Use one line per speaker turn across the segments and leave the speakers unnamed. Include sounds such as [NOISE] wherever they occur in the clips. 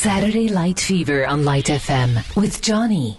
Saturday Light Fever on Light FM with Johnny.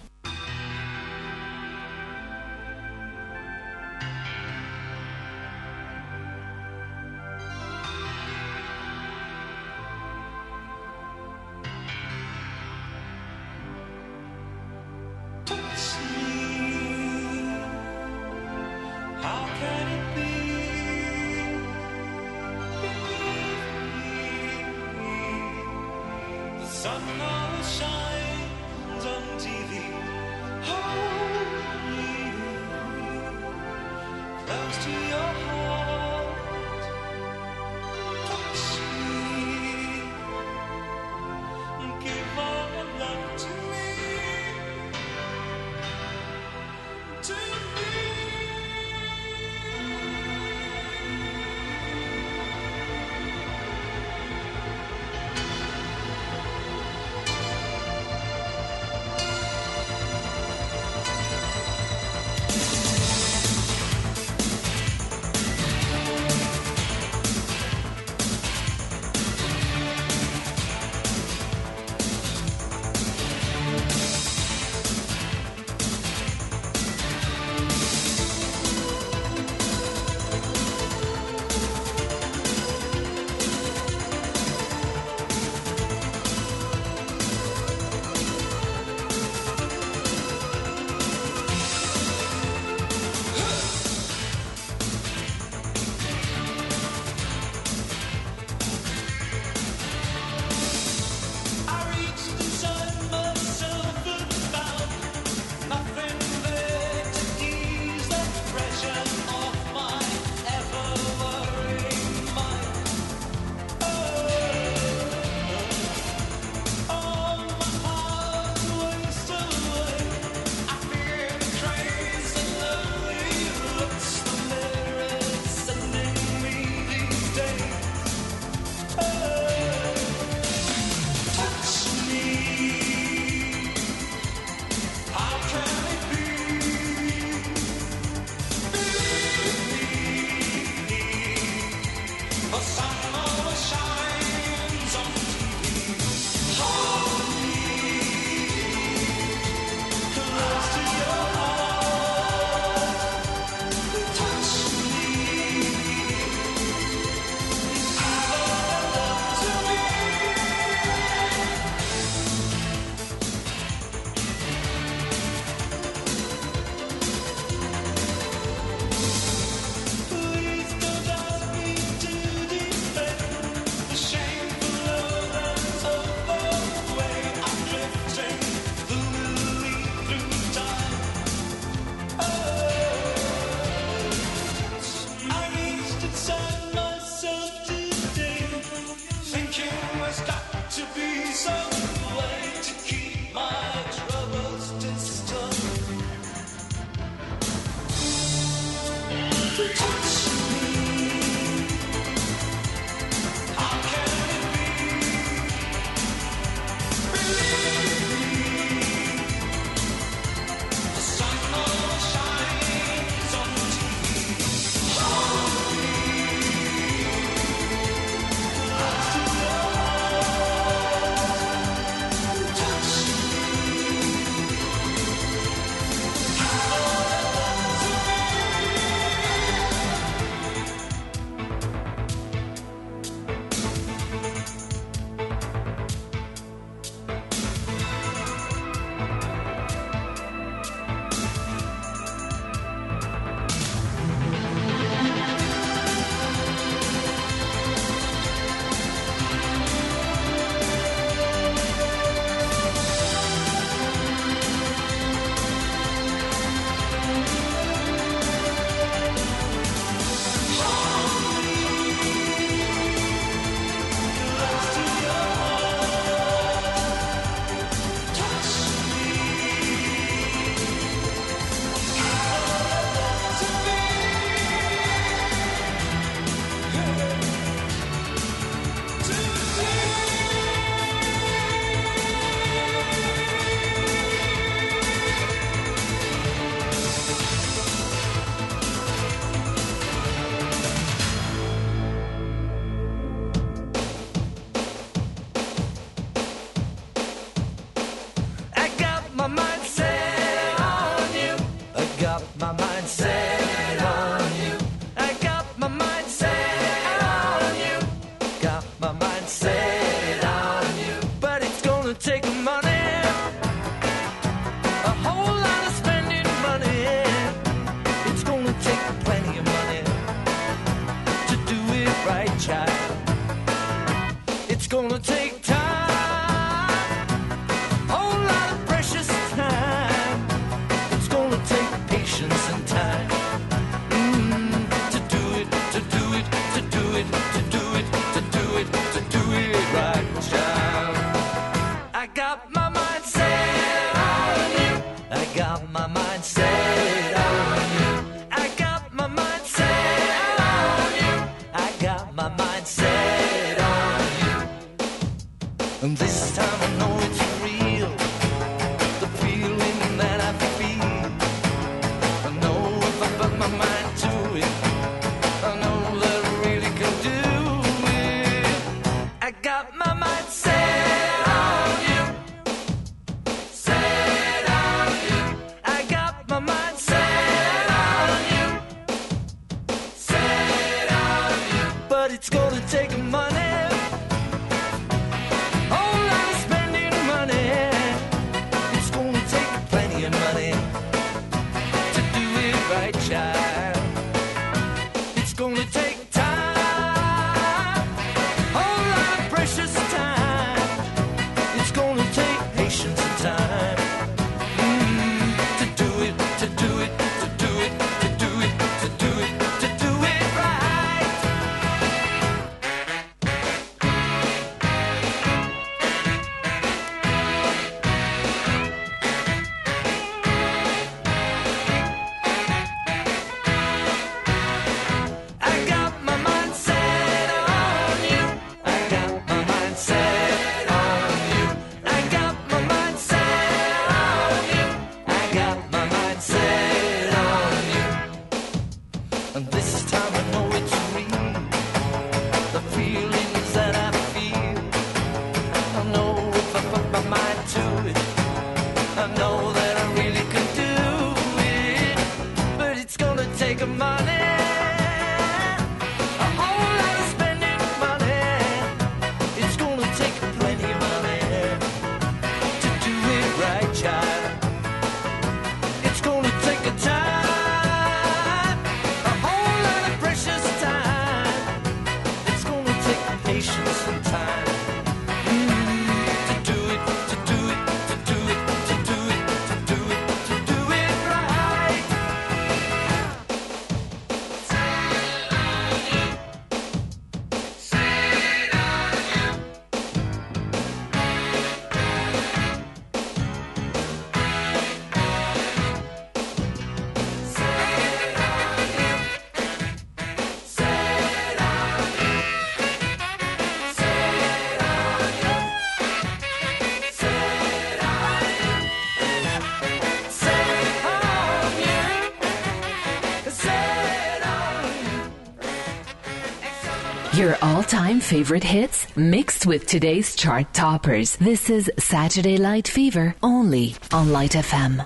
all-time favorite hits mixed with today's chart toppers. This is Saturday Light Fever only on Light FM.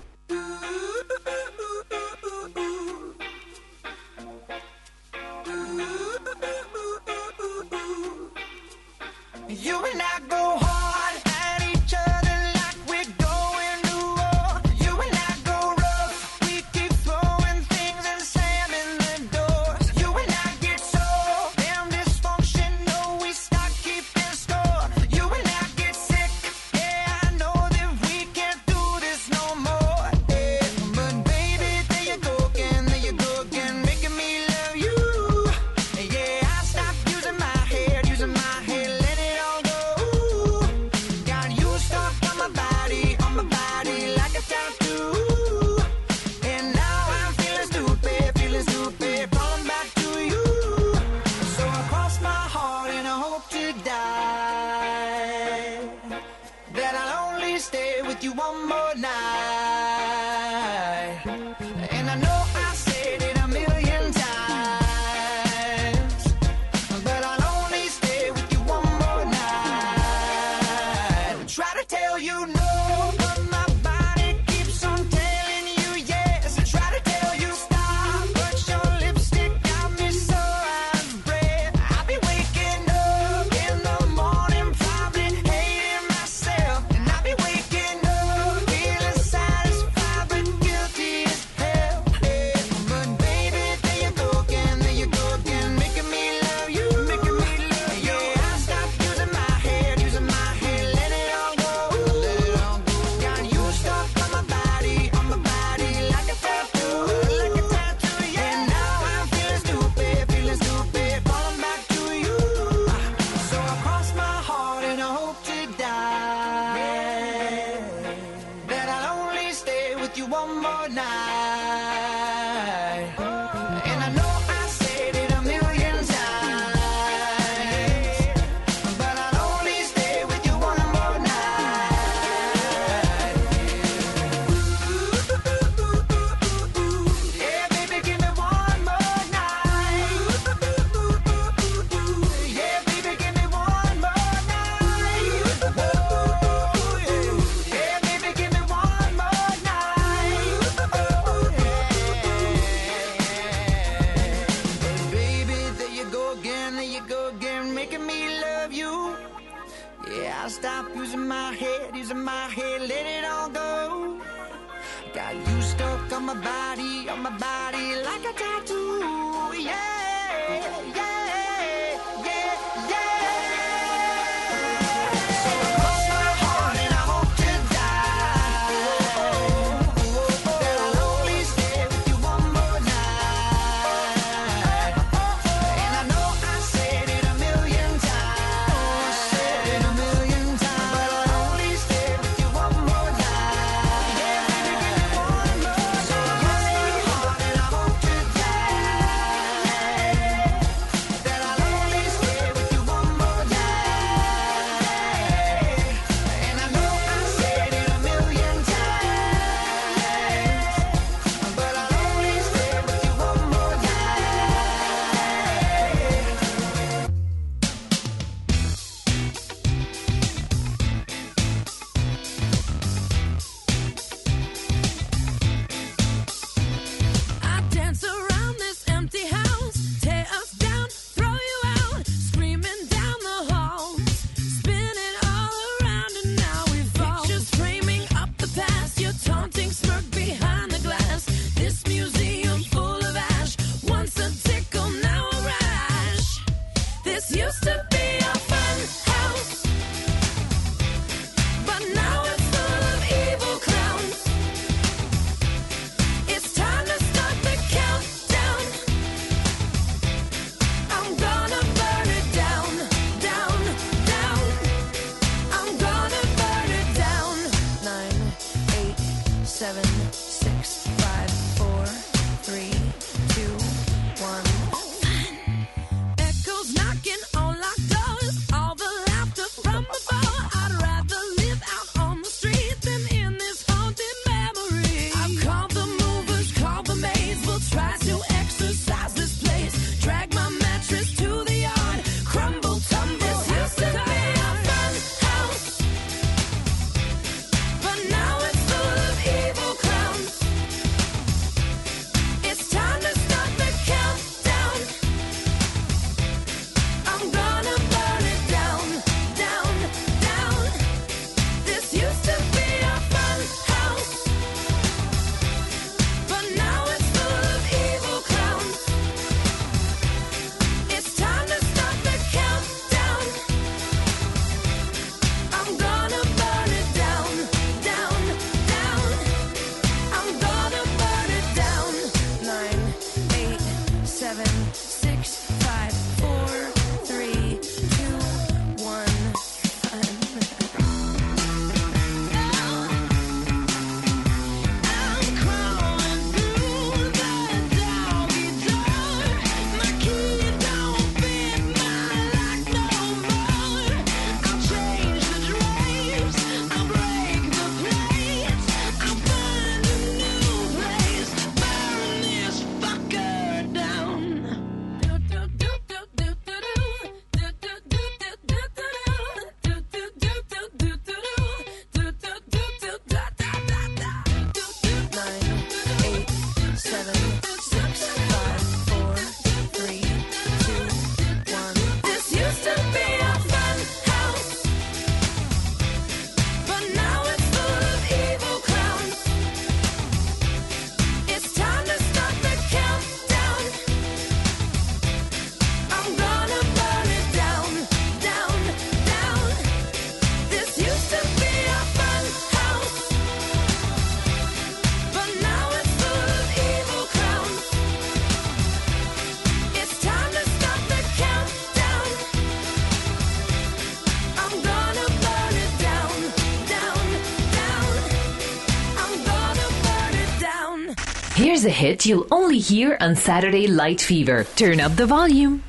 a
hit you'll only hear on Saturday Light Fever. Turn up the volume.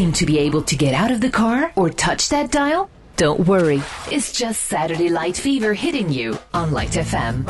seem to be able to get out of the car or touch that dial? Don't worry, it's just Saturday Light Fever hitting you on Light FM.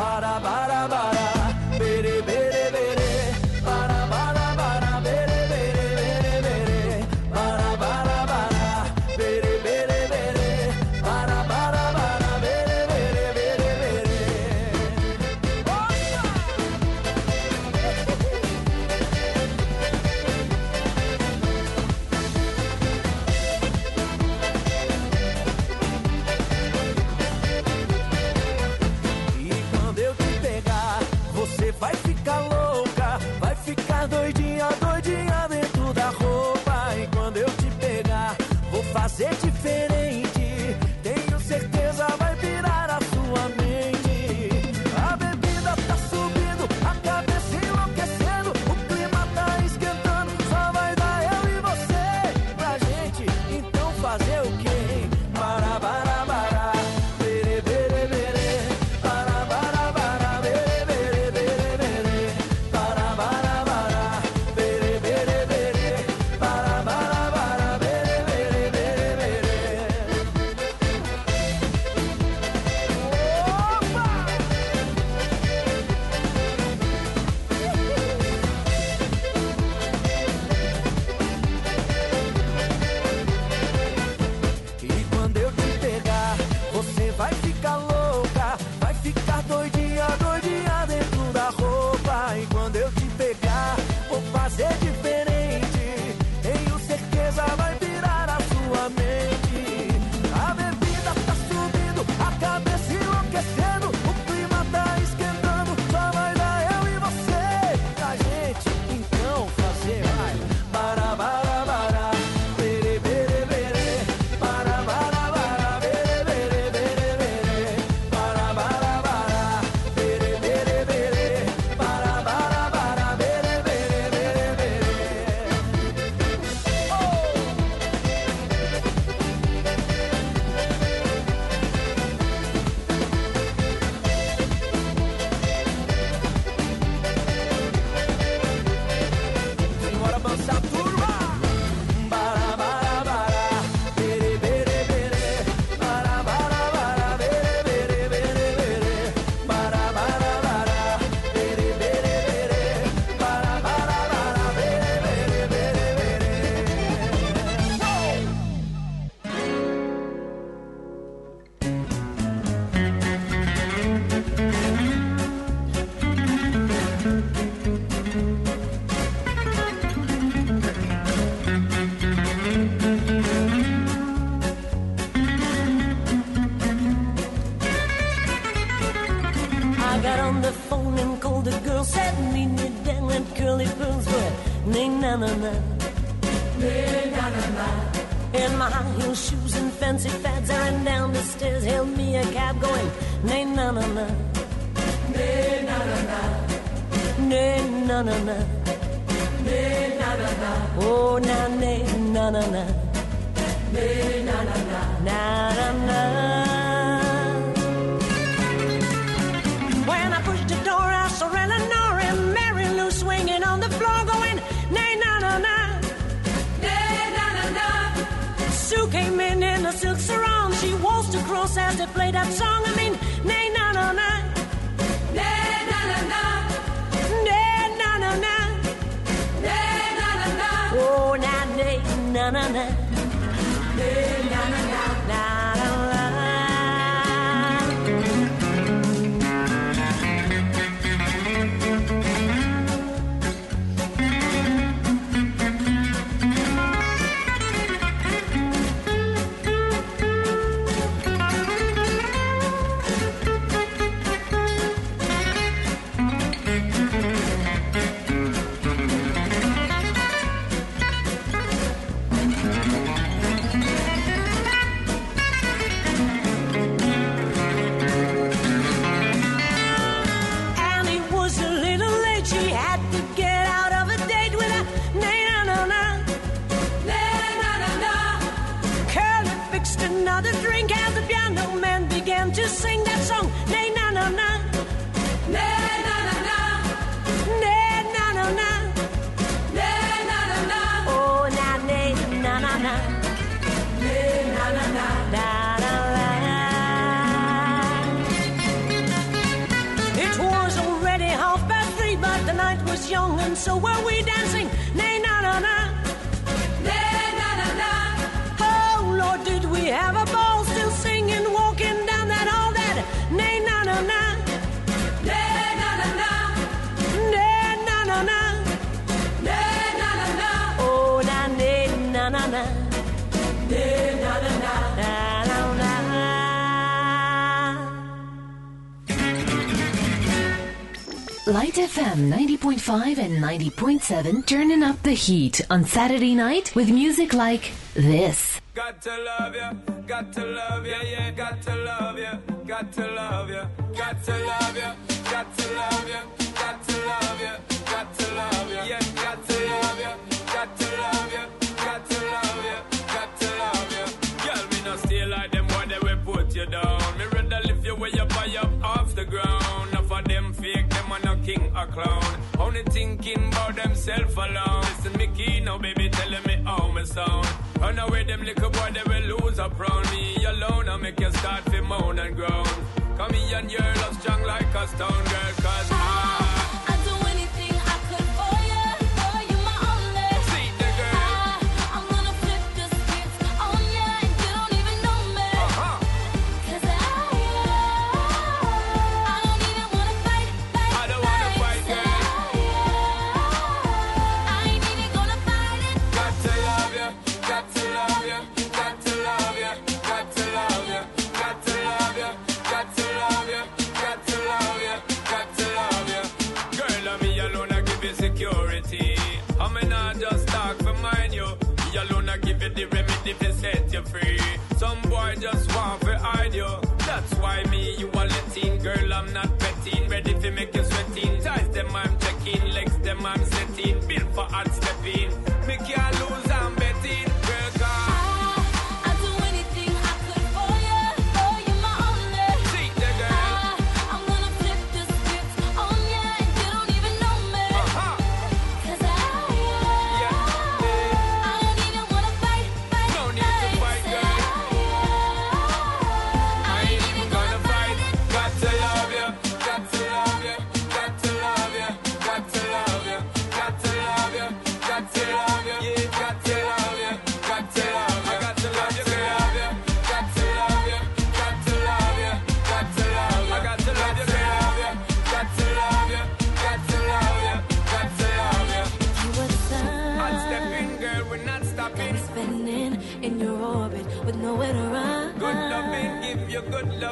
FM 90.5 and 90.7 turning up the heat on Saturday night with music like this.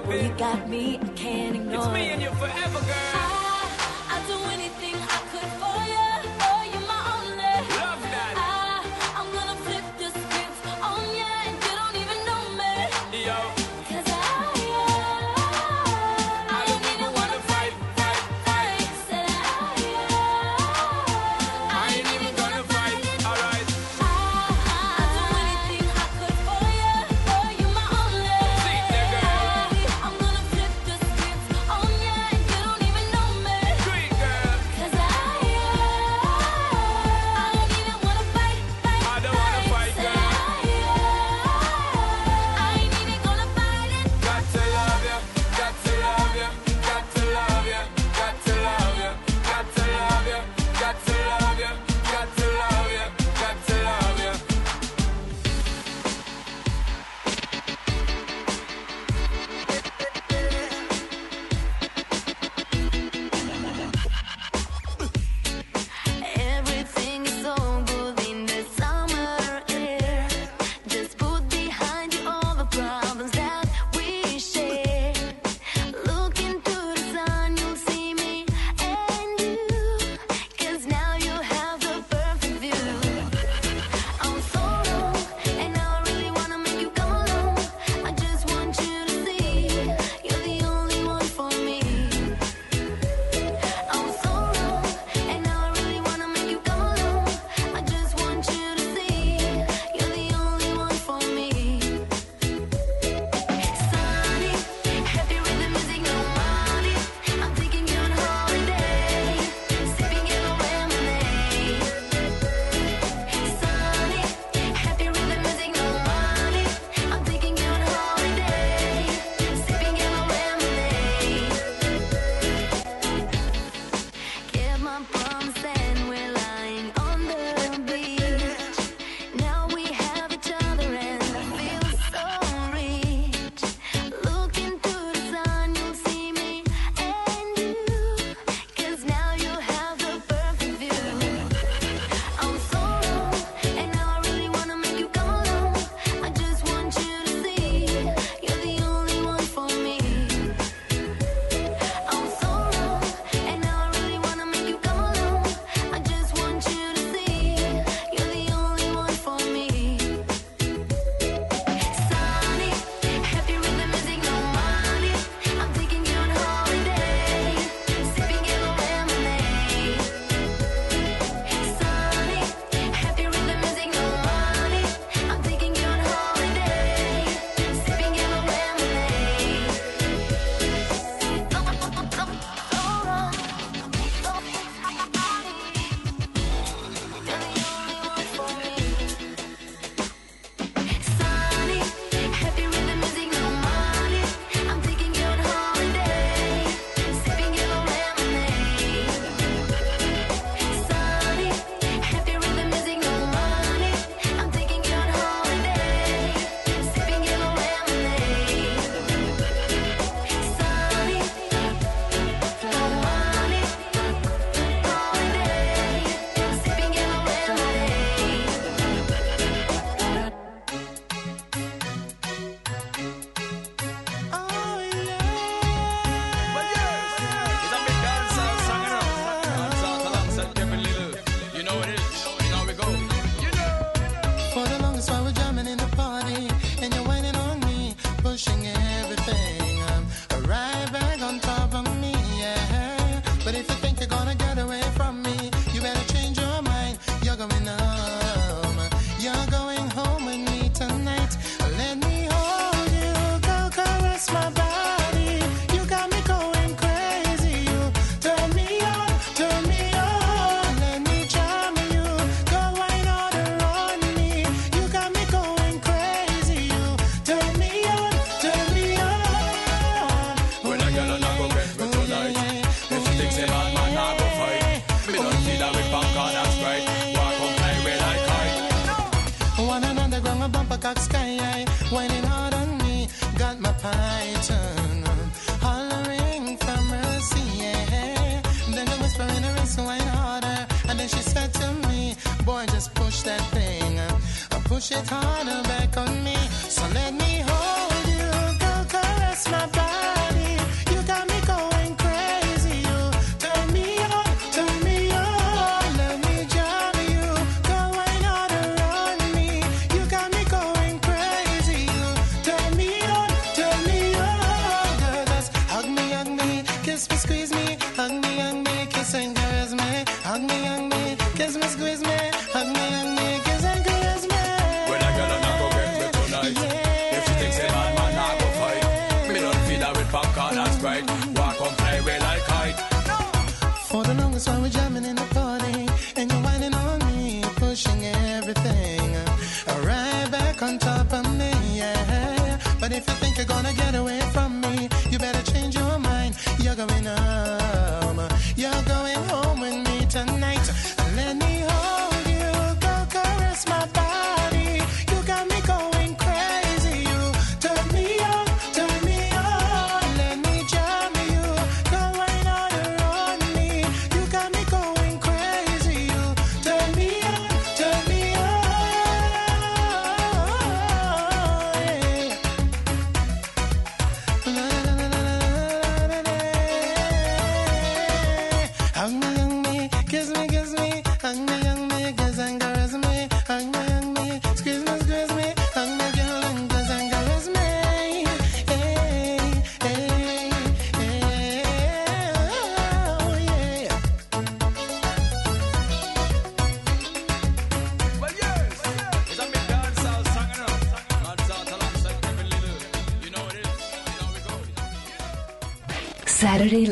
You got me, I can't
ignore
It's me and you forever, girl.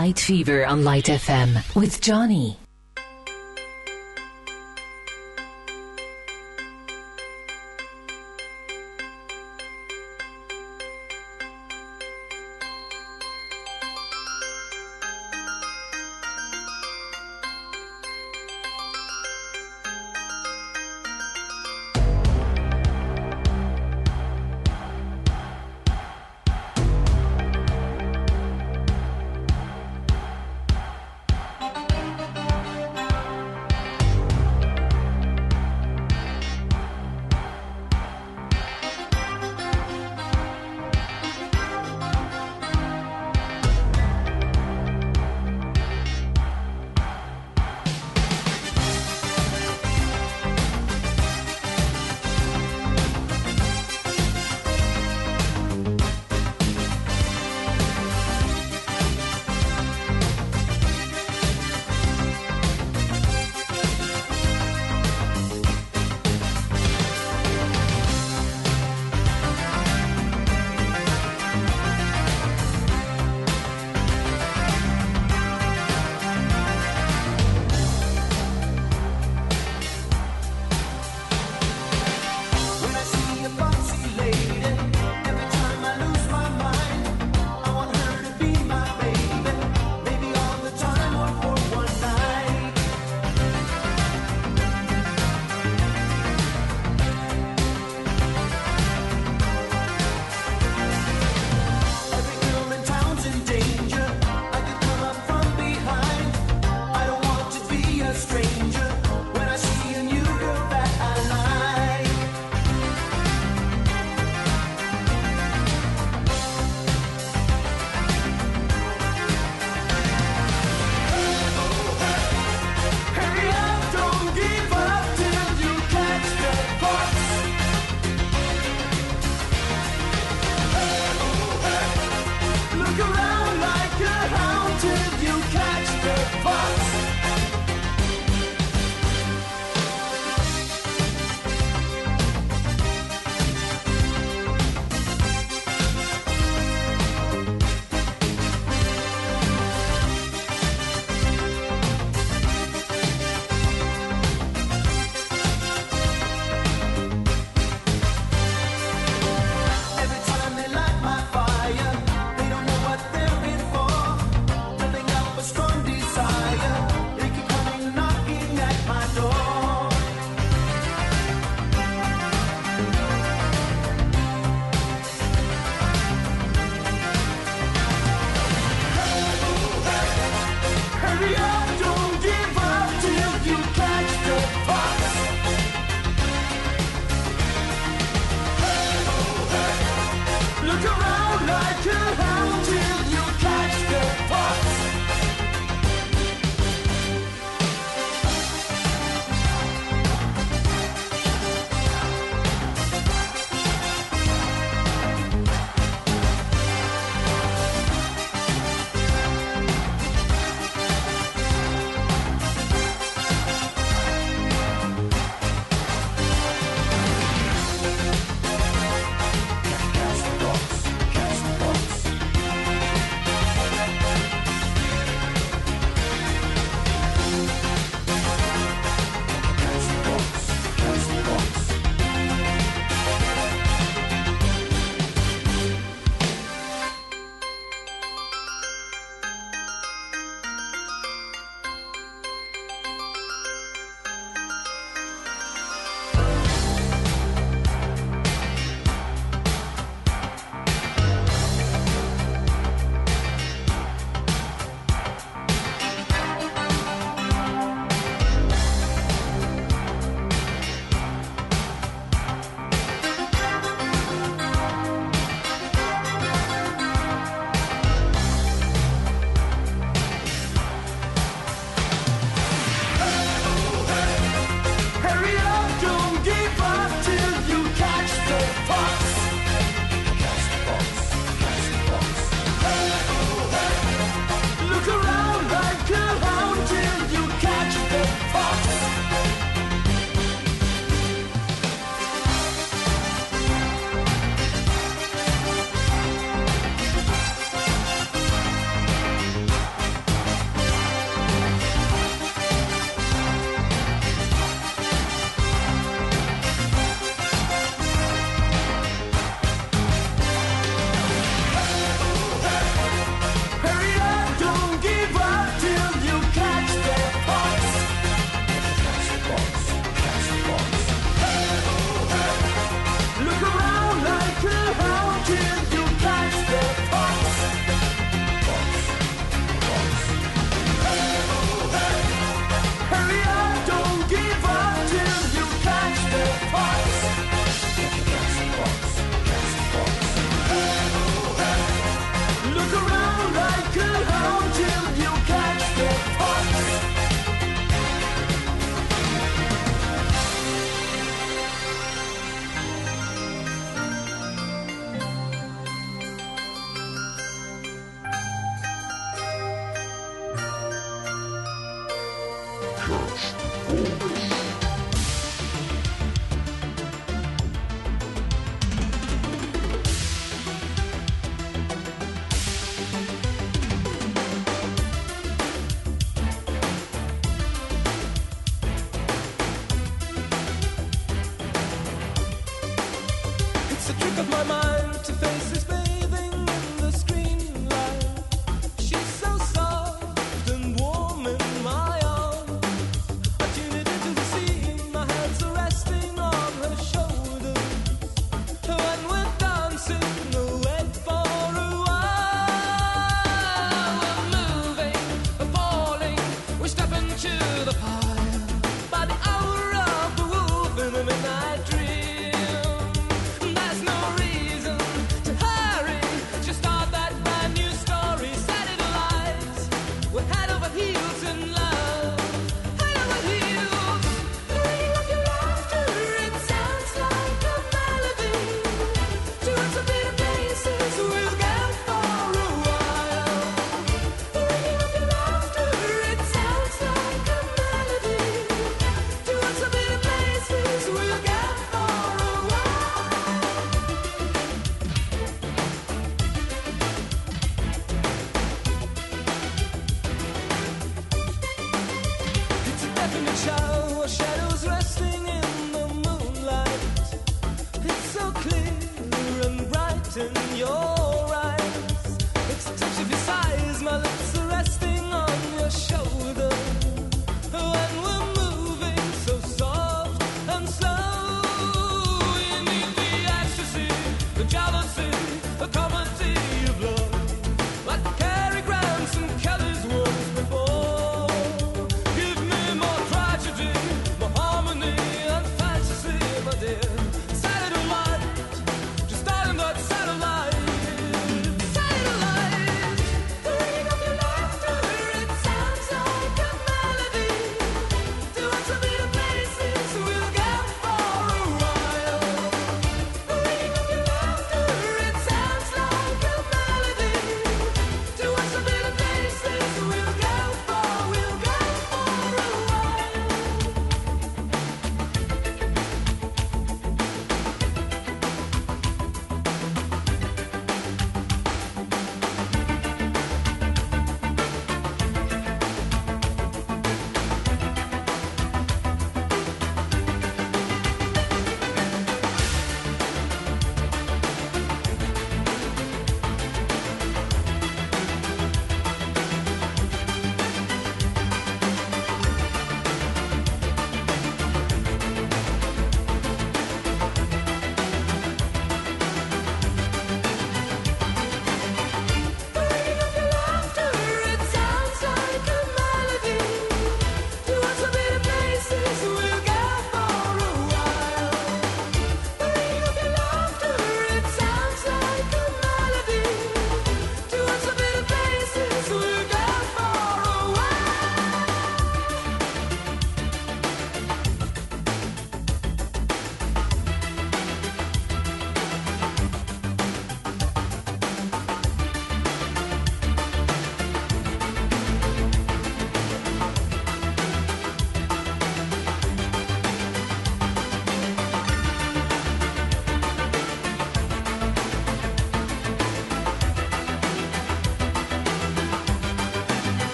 Light Fever on Light FM with Johnny.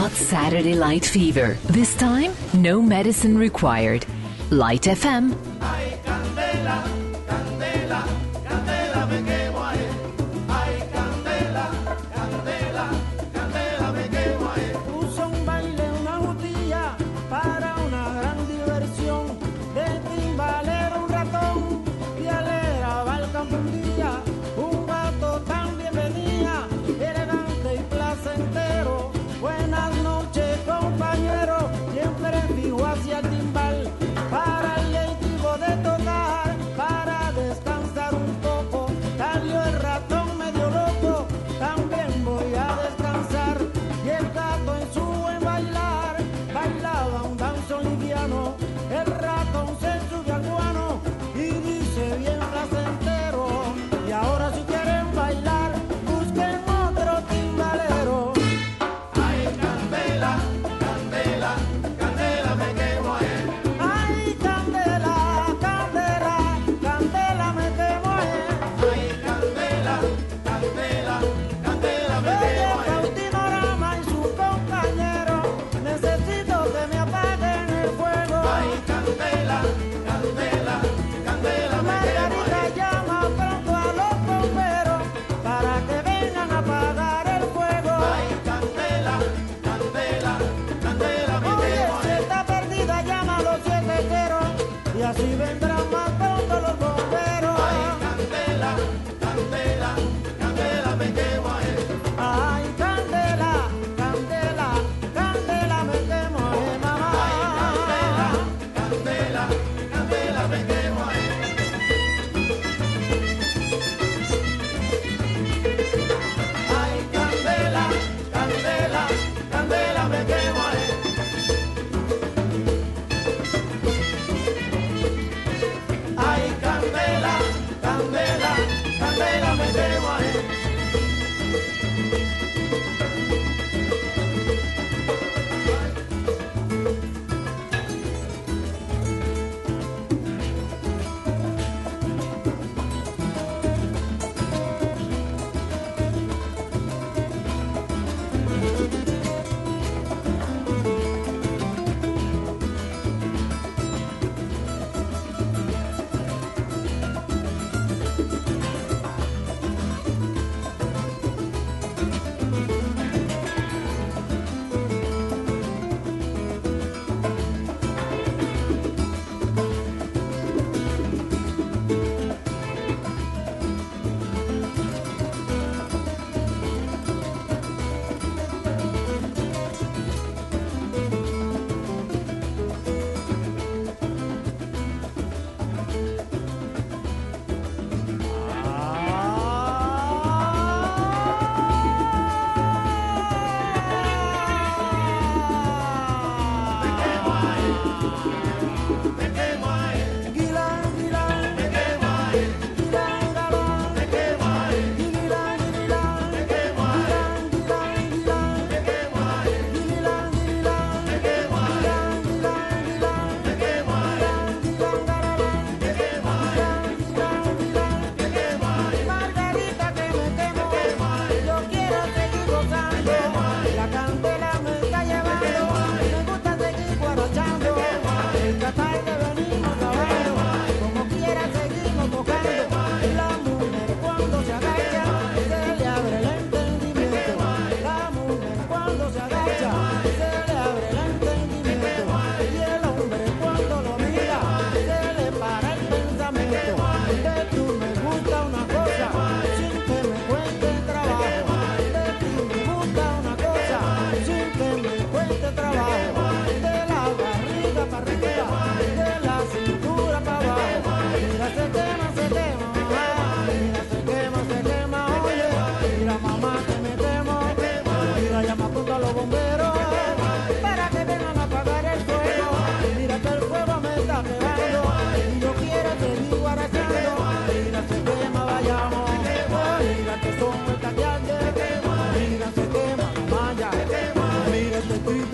got Saturday Light Fever. This time, no medicine required. Light FM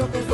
lo que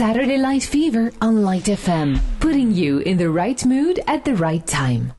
Saturday Light Fever on Light FM, putting you in the right mood at the right time.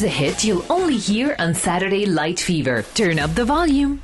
Here's a hit you'll only hear on Saturday Light Fever. Turn up the volume.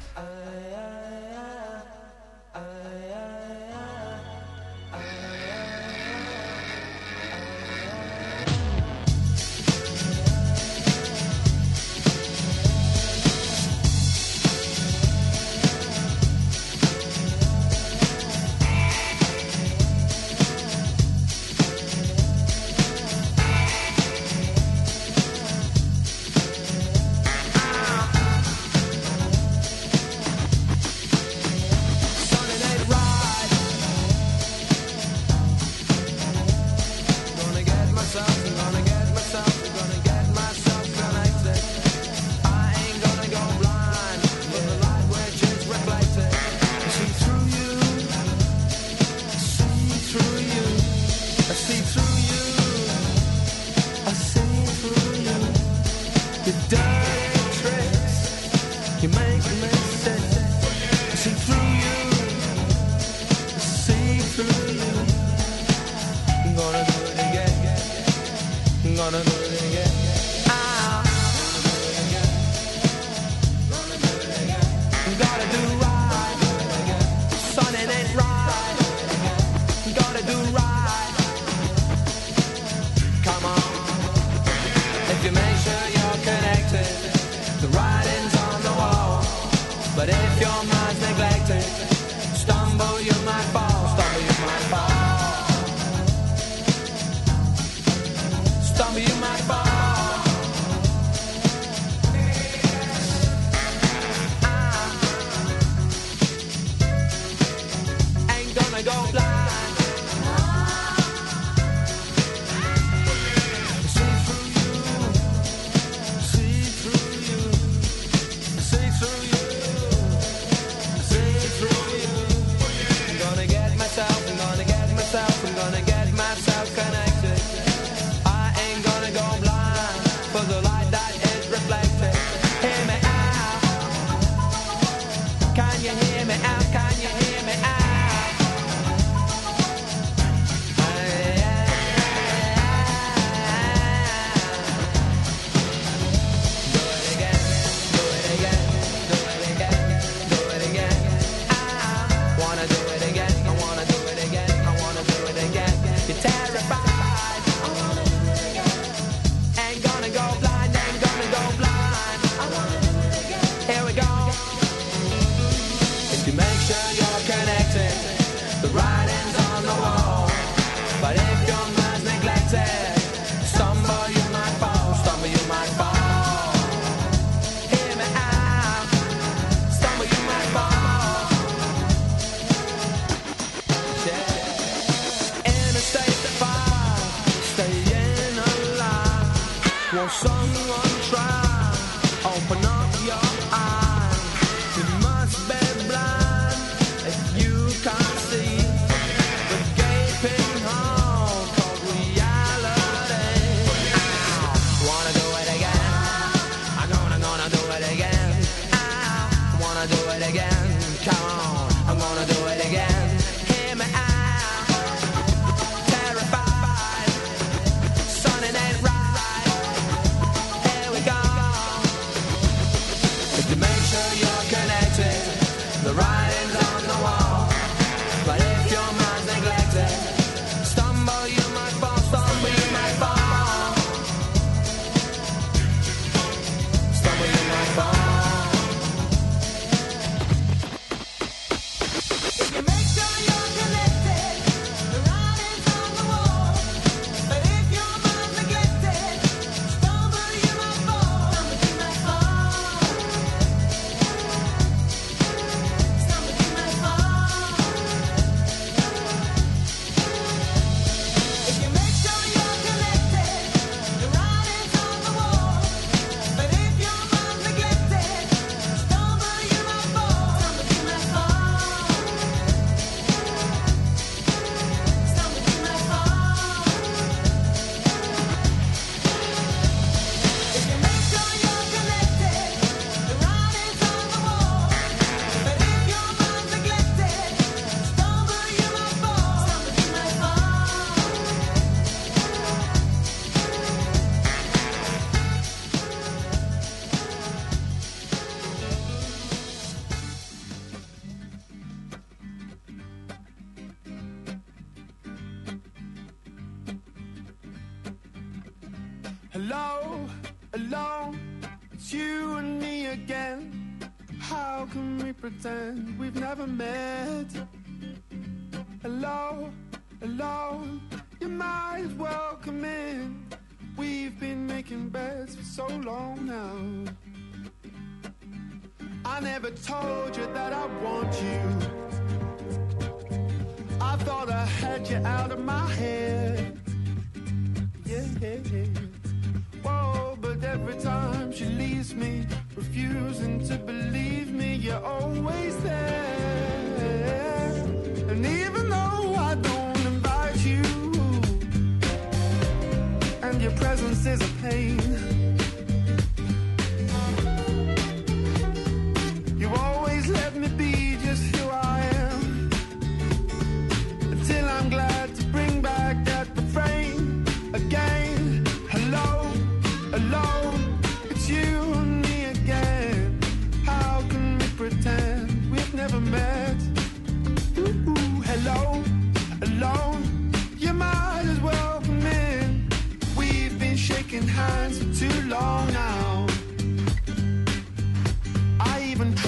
Even tried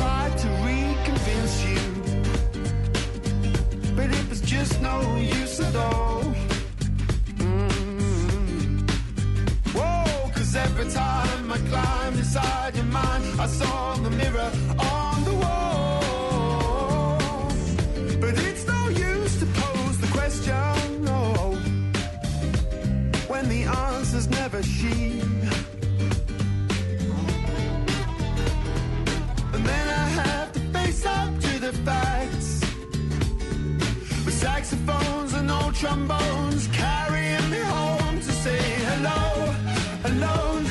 trombones carrying me home to say hello, alone.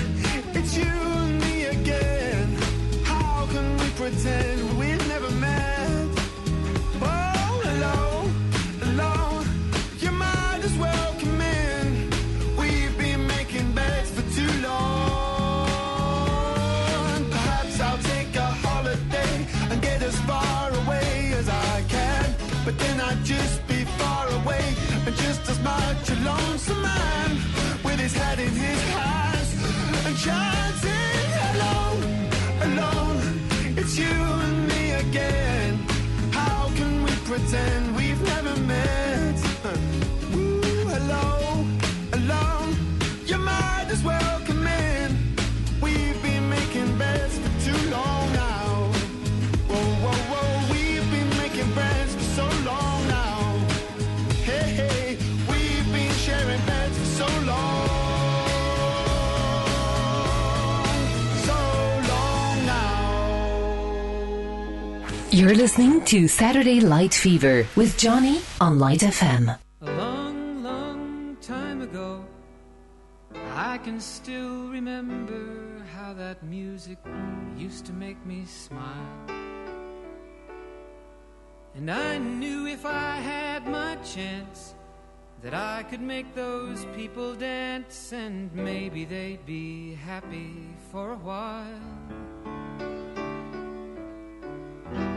It's you and me again. How can we pretend much a lonesome man with his head in his hands and chanting hello, alone. It's you and me again. How can we pretend we've never met? [LAUGHS] Ooh, hello, alone. You might as well
You're listening to Saturday Light Fever with Johnny on Light FM.
A long, long time ago, I can still remember how that music used to make me smile. And I knew if I had my chance that I could make those people dance and maybe they'd be happy for a while.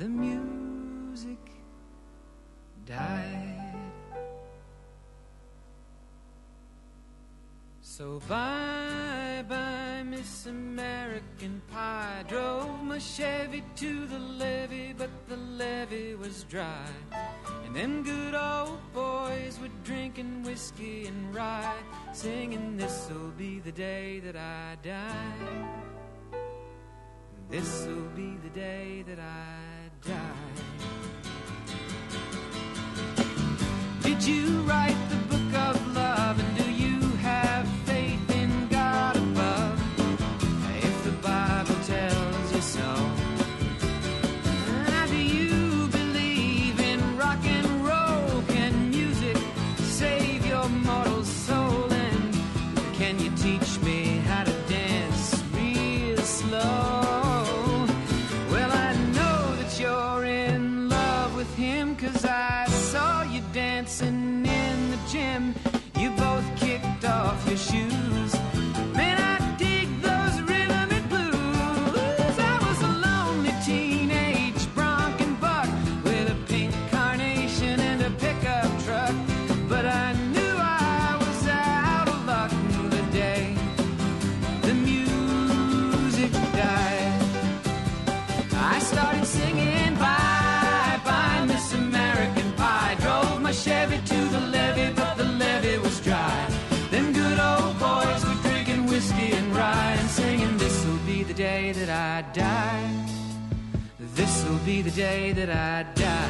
the music died. So bye bye, Miss American Pie. Drove my Chevy to the levee, but the levee was dry. And them good old boys were drinking whiskey and rye, singing, This'll be the day that I die. This'll be the day that I die. Did you write the book of the day that I die.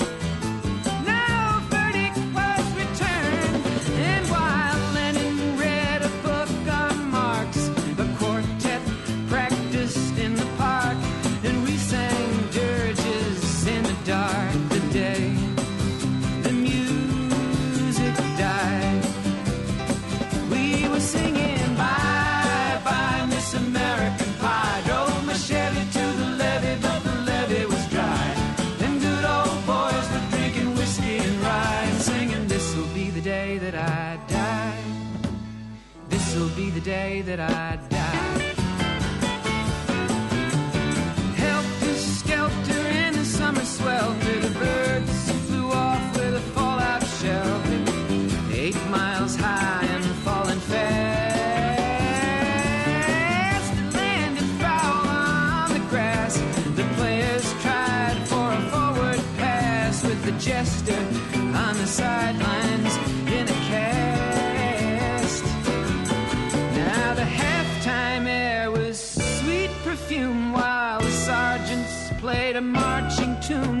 that I to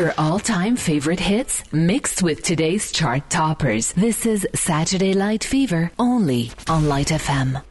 Your all time favorite hits mixed with today's chart toppers. This is Saturday Light Fever only on Light FM.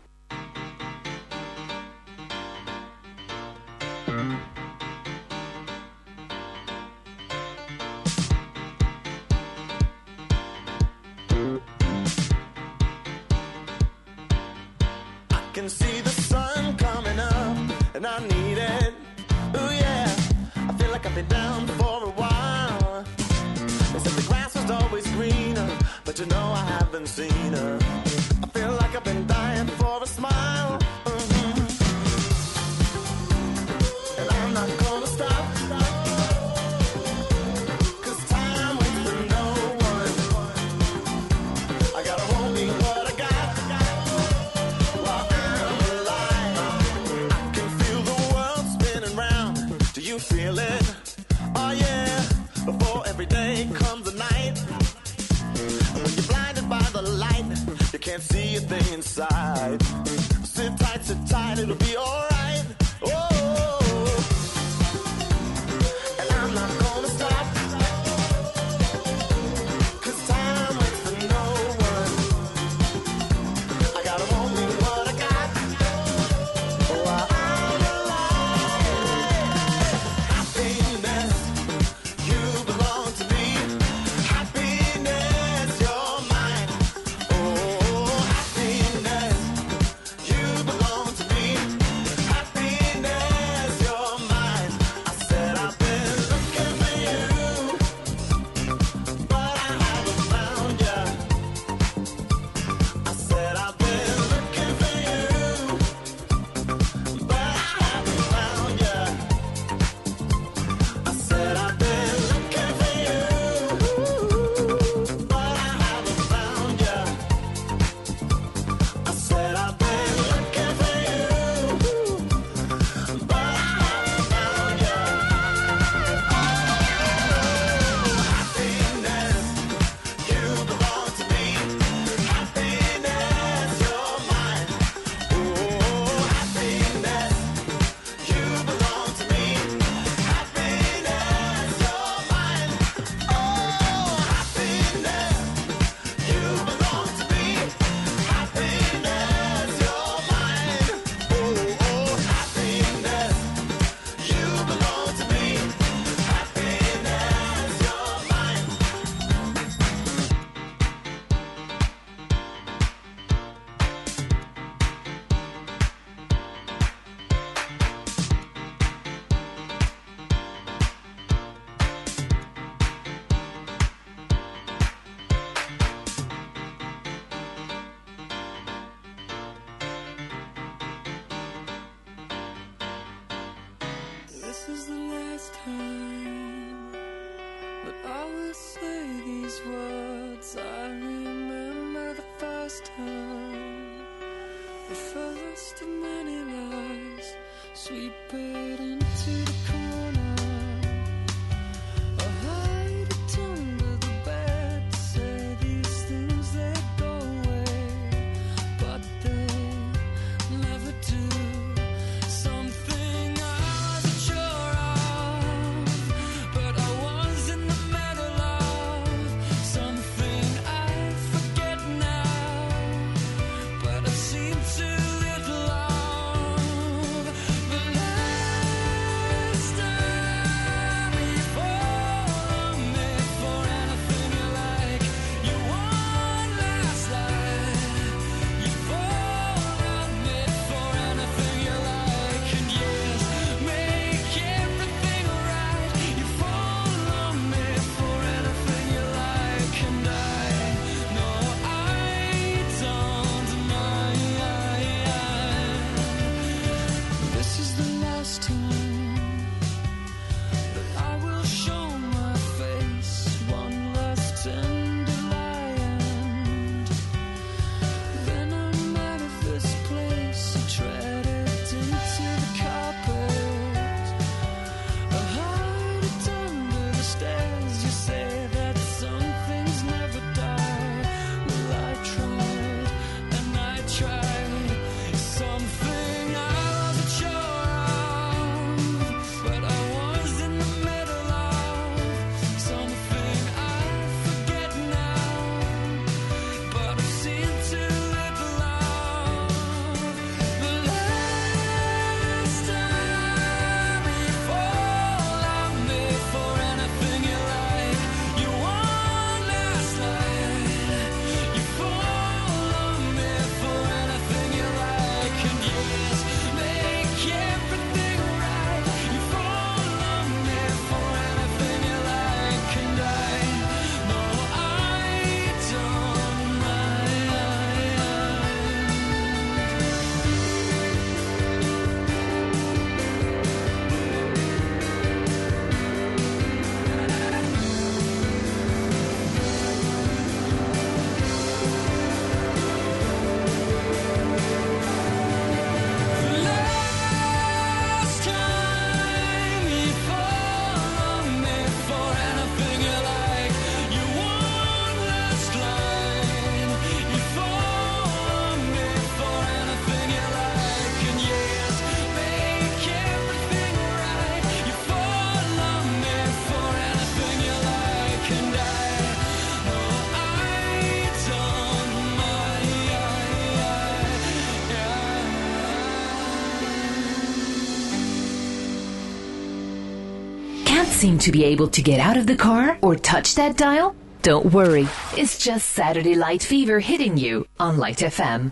is the last time but I will say these words. I remember the first time, the first of many lies, sweep it into the. seem
to be able to get out of the car or touch that dial? Don't worry, it's just Saturday Light Fever hitting you on Light FM.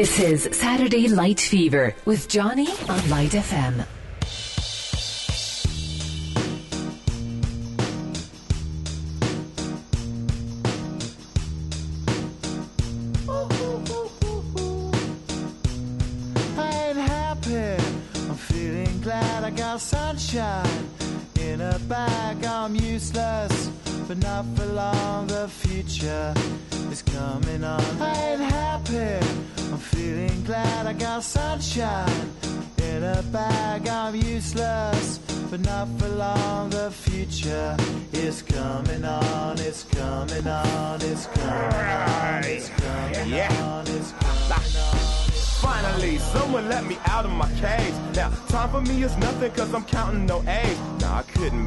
This is Saturday Light Fever with Johnny on Light FM.
I'm
counting no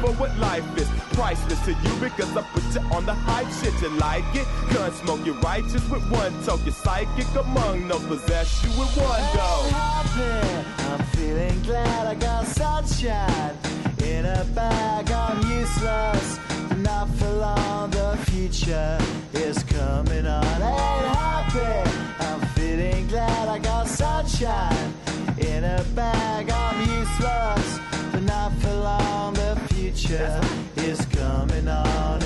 for what life is. Priceless to you because I put you on the hype shit. You like it? Gun smoke, you're righteous with one toke. You're psychic among no possess you with one go.
happy. I'm feeling glad I got sunshine in a bag. I'm useless, not for long. The future is coming on. Ain't happy. I'm feeling glad I got sunshine in a bag. I'm useless, but not for long. Future is coming on.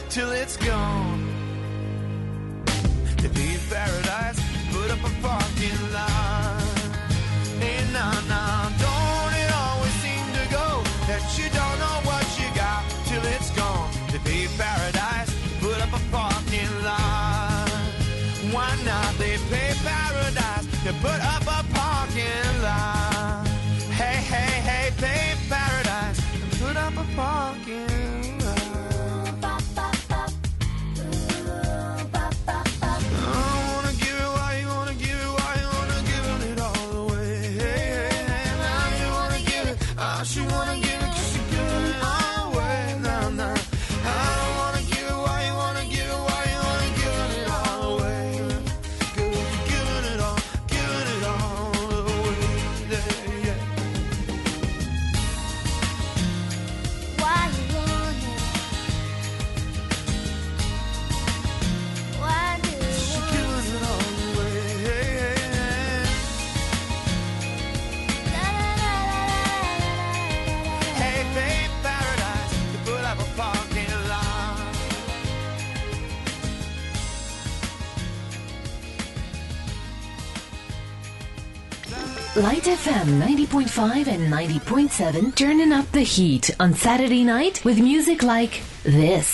till
Light FM 90.5 and 90.7, turning up the heat on Saturday night with music like this.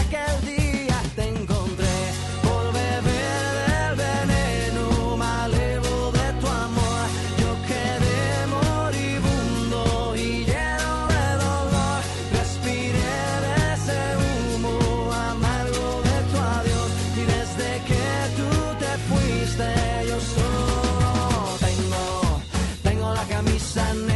una camisa negra.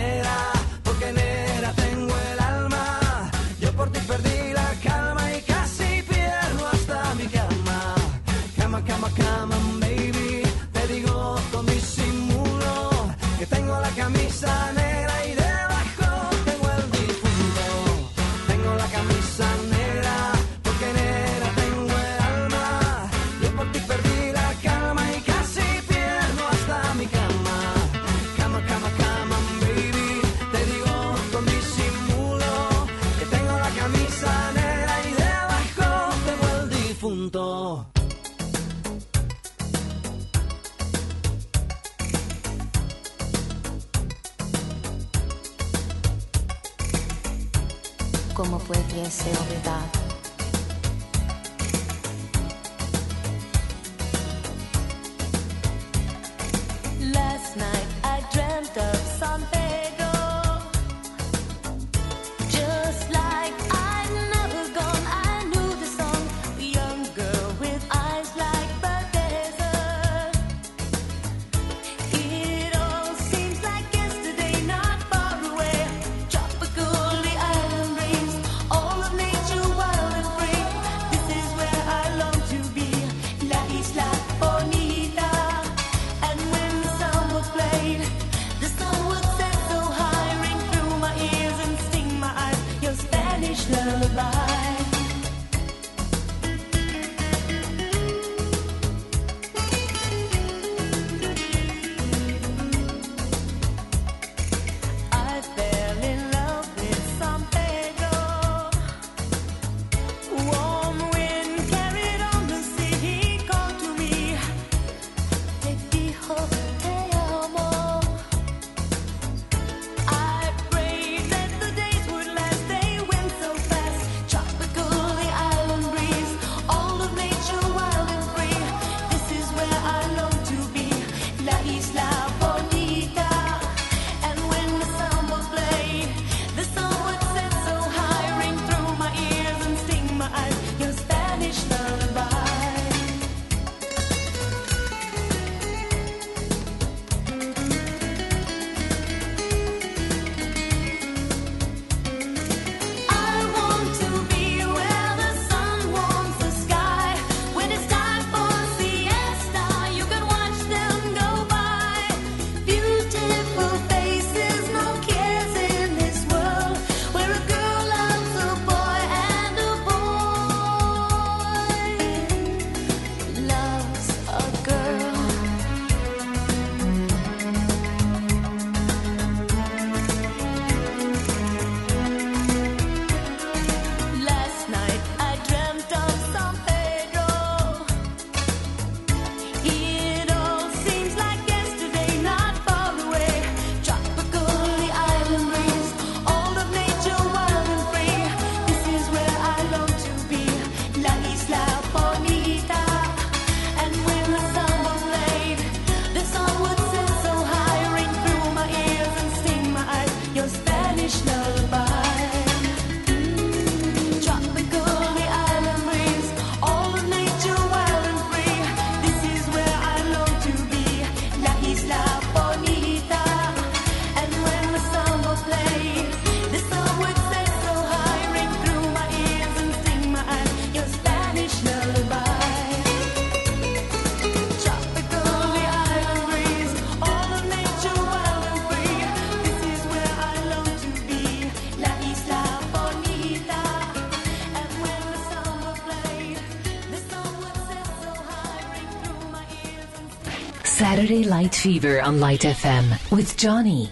Saturday Light Fever on Light FM with Johnny.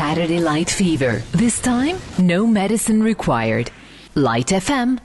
Saturday Light Fever. This time, no medicine required. Light FM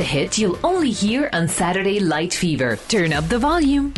a
hit you'll only hear on Saturday Light Fever. Turn up the volume.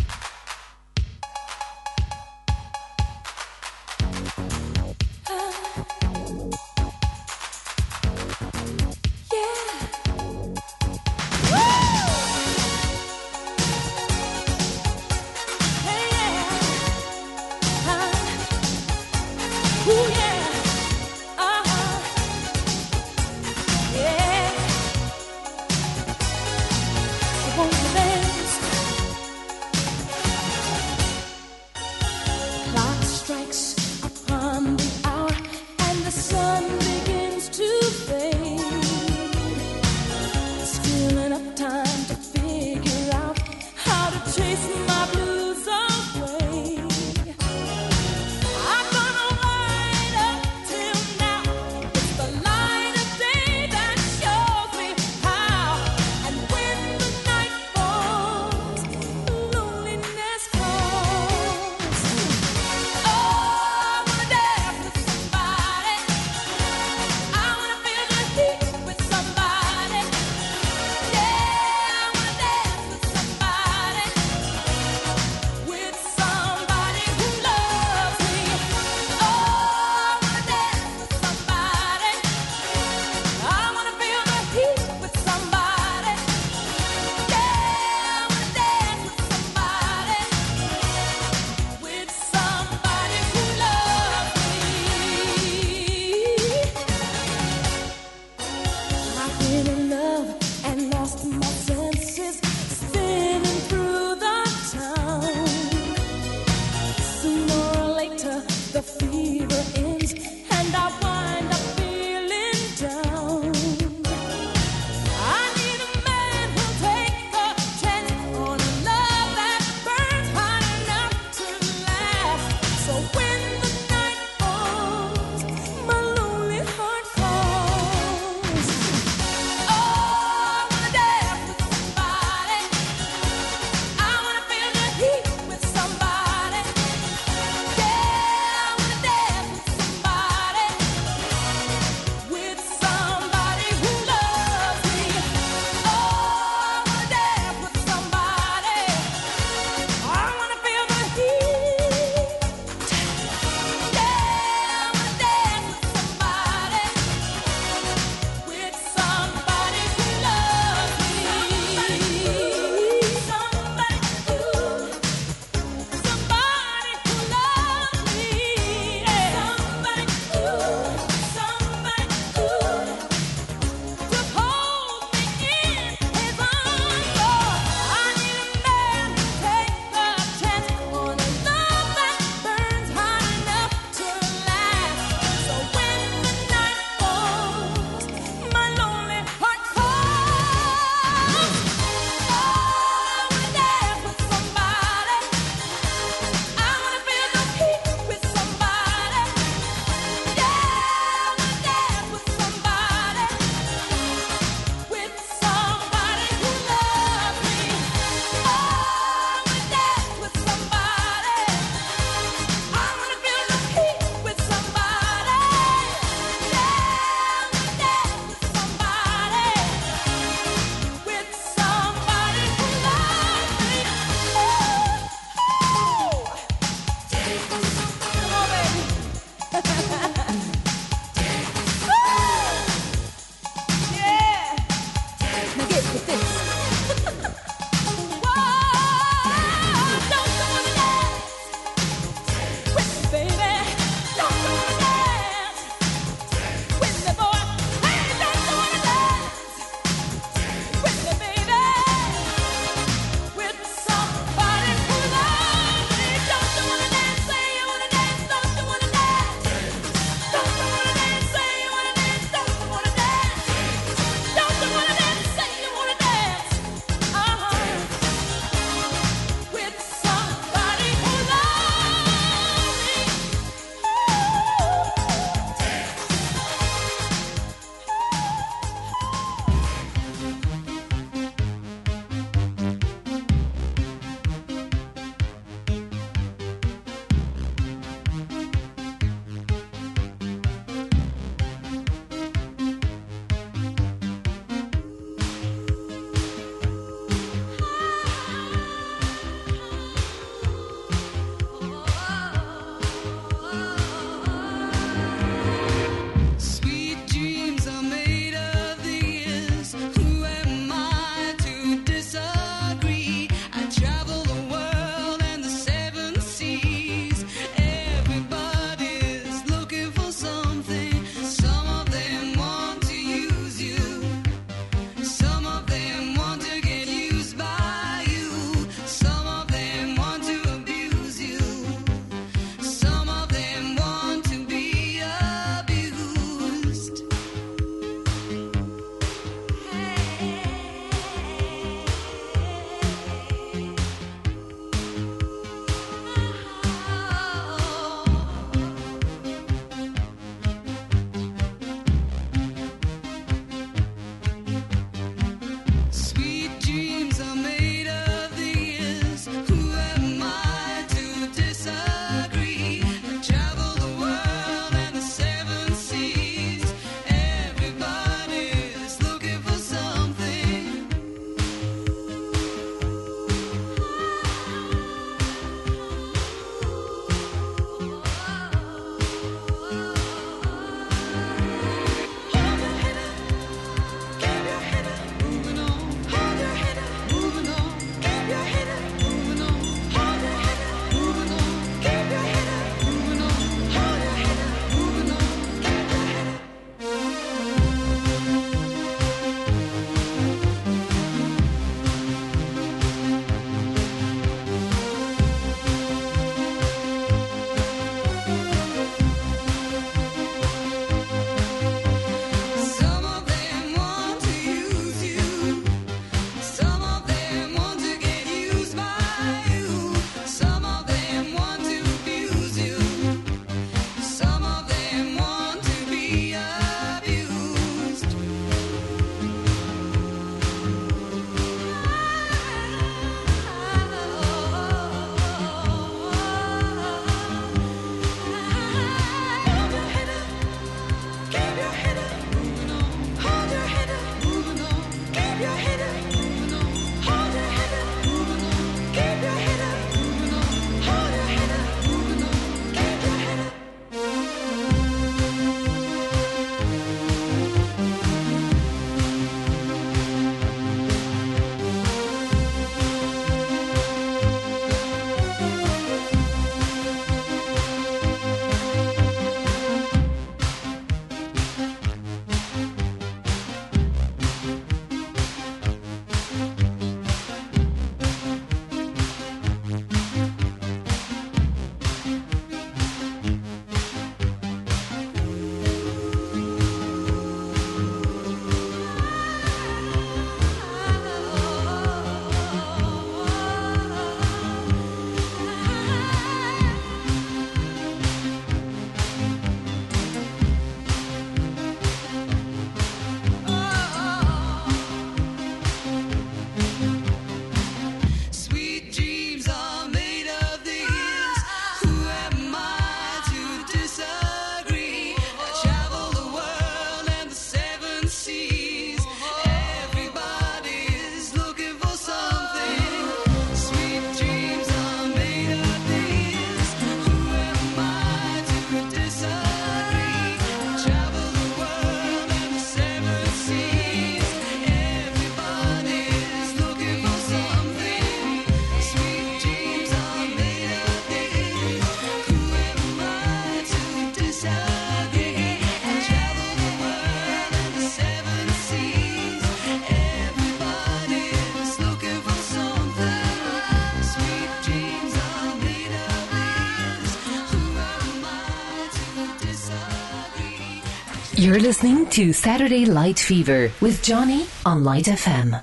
You're listening to Saturday Light Fever with Johnny on Light FM.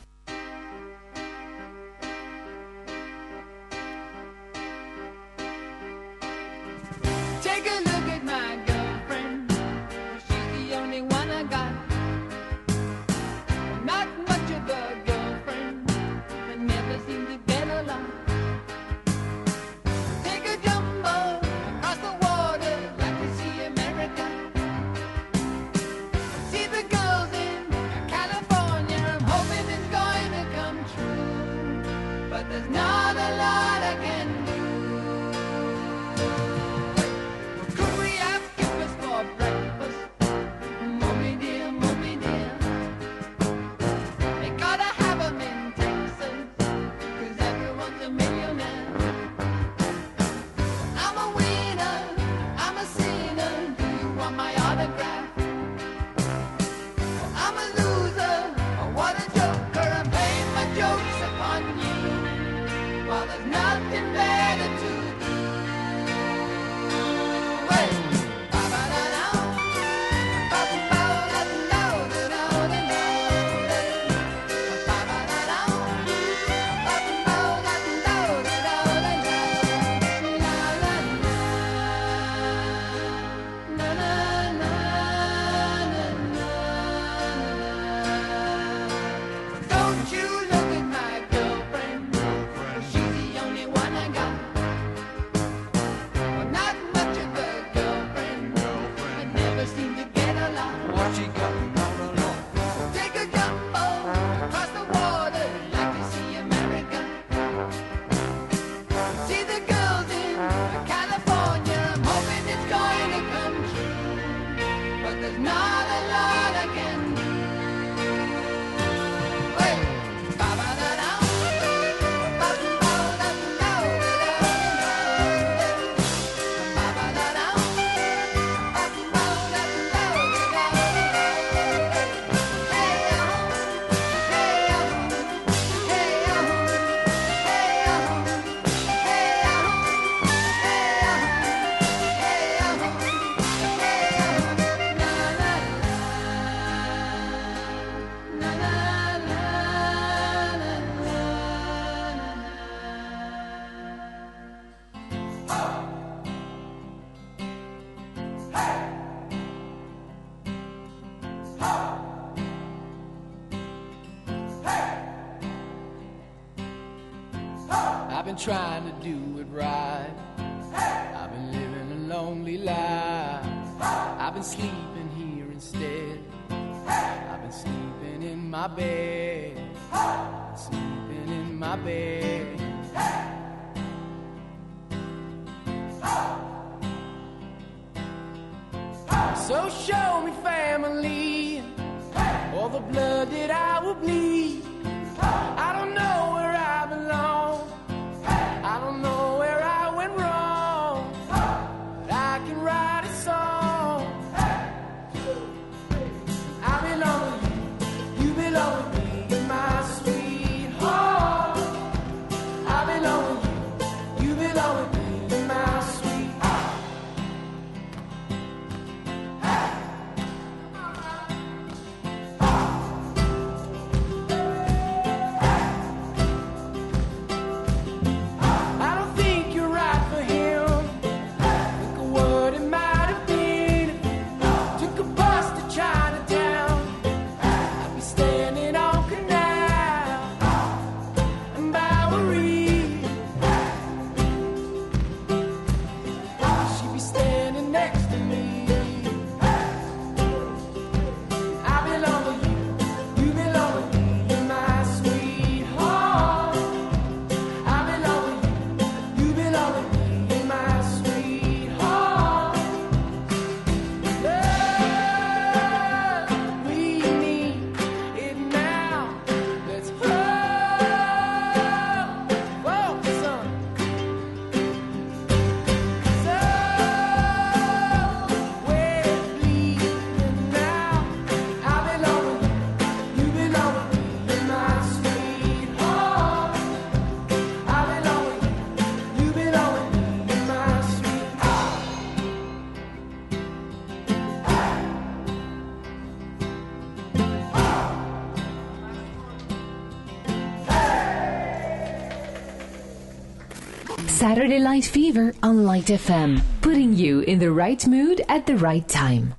Saturday Light Fever on Light FM, putting you in the right mood at the right time.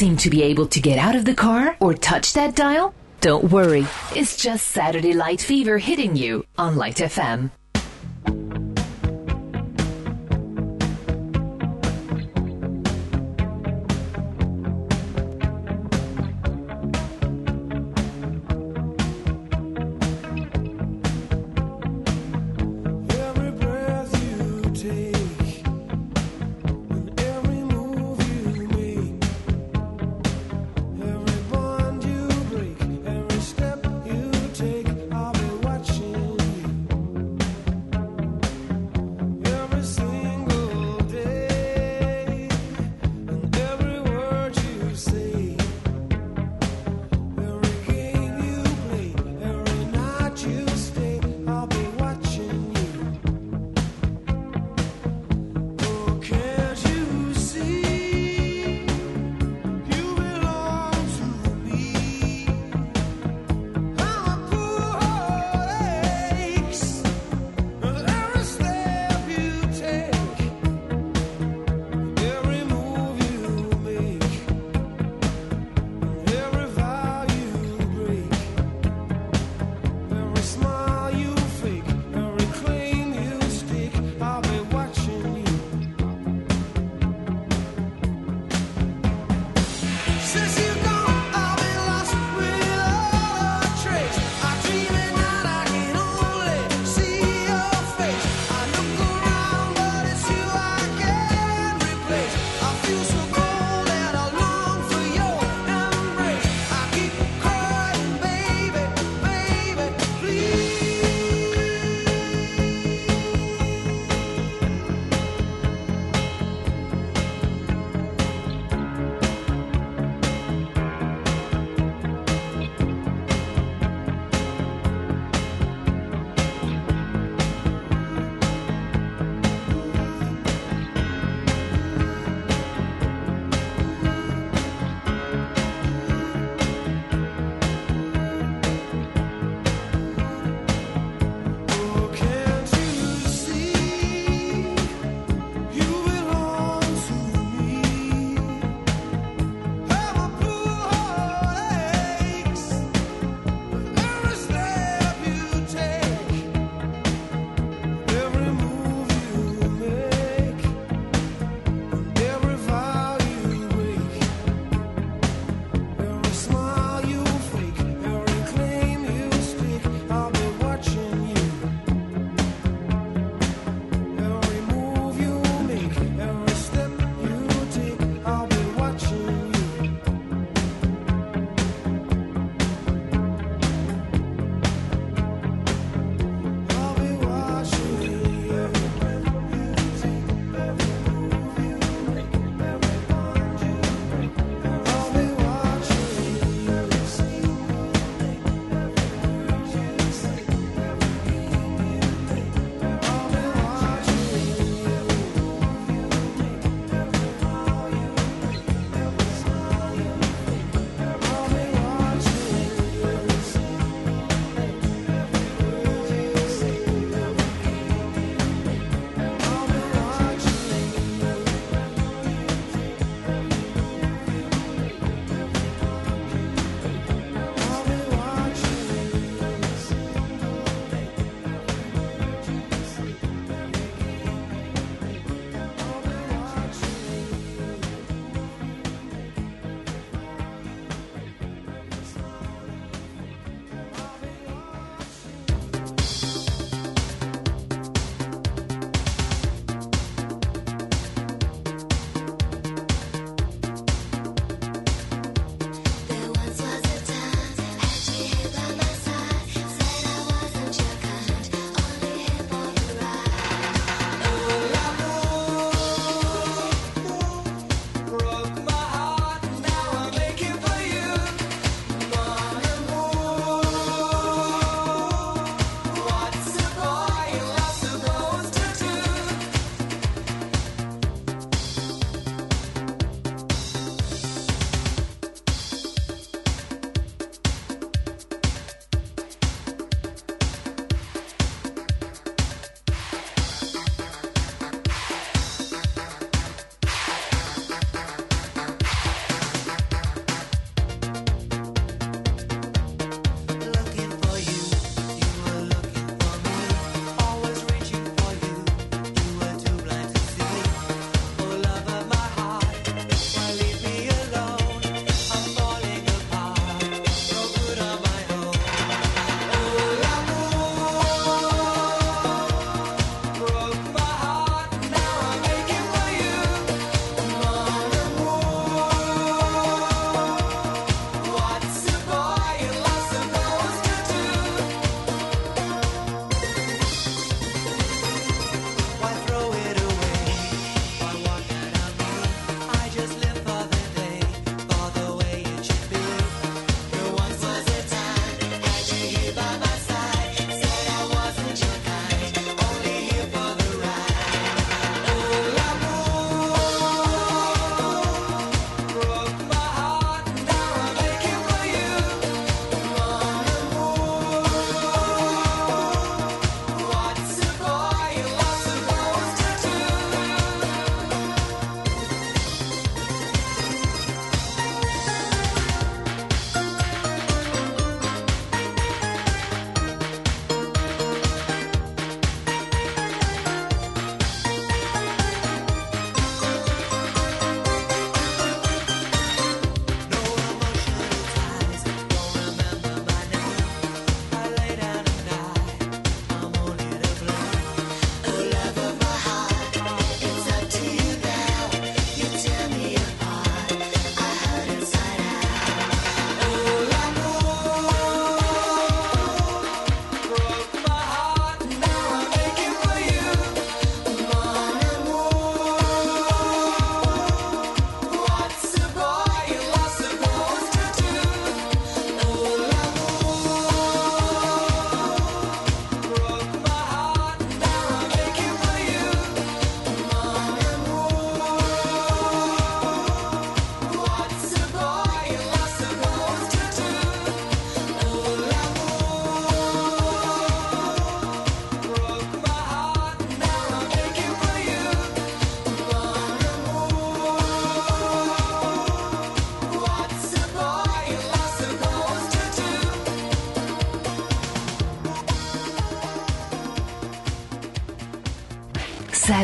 Seem to be able to get out of the car or touch that dial? Don't worry, it's just Saturday Light Fever hitting you on Light FM.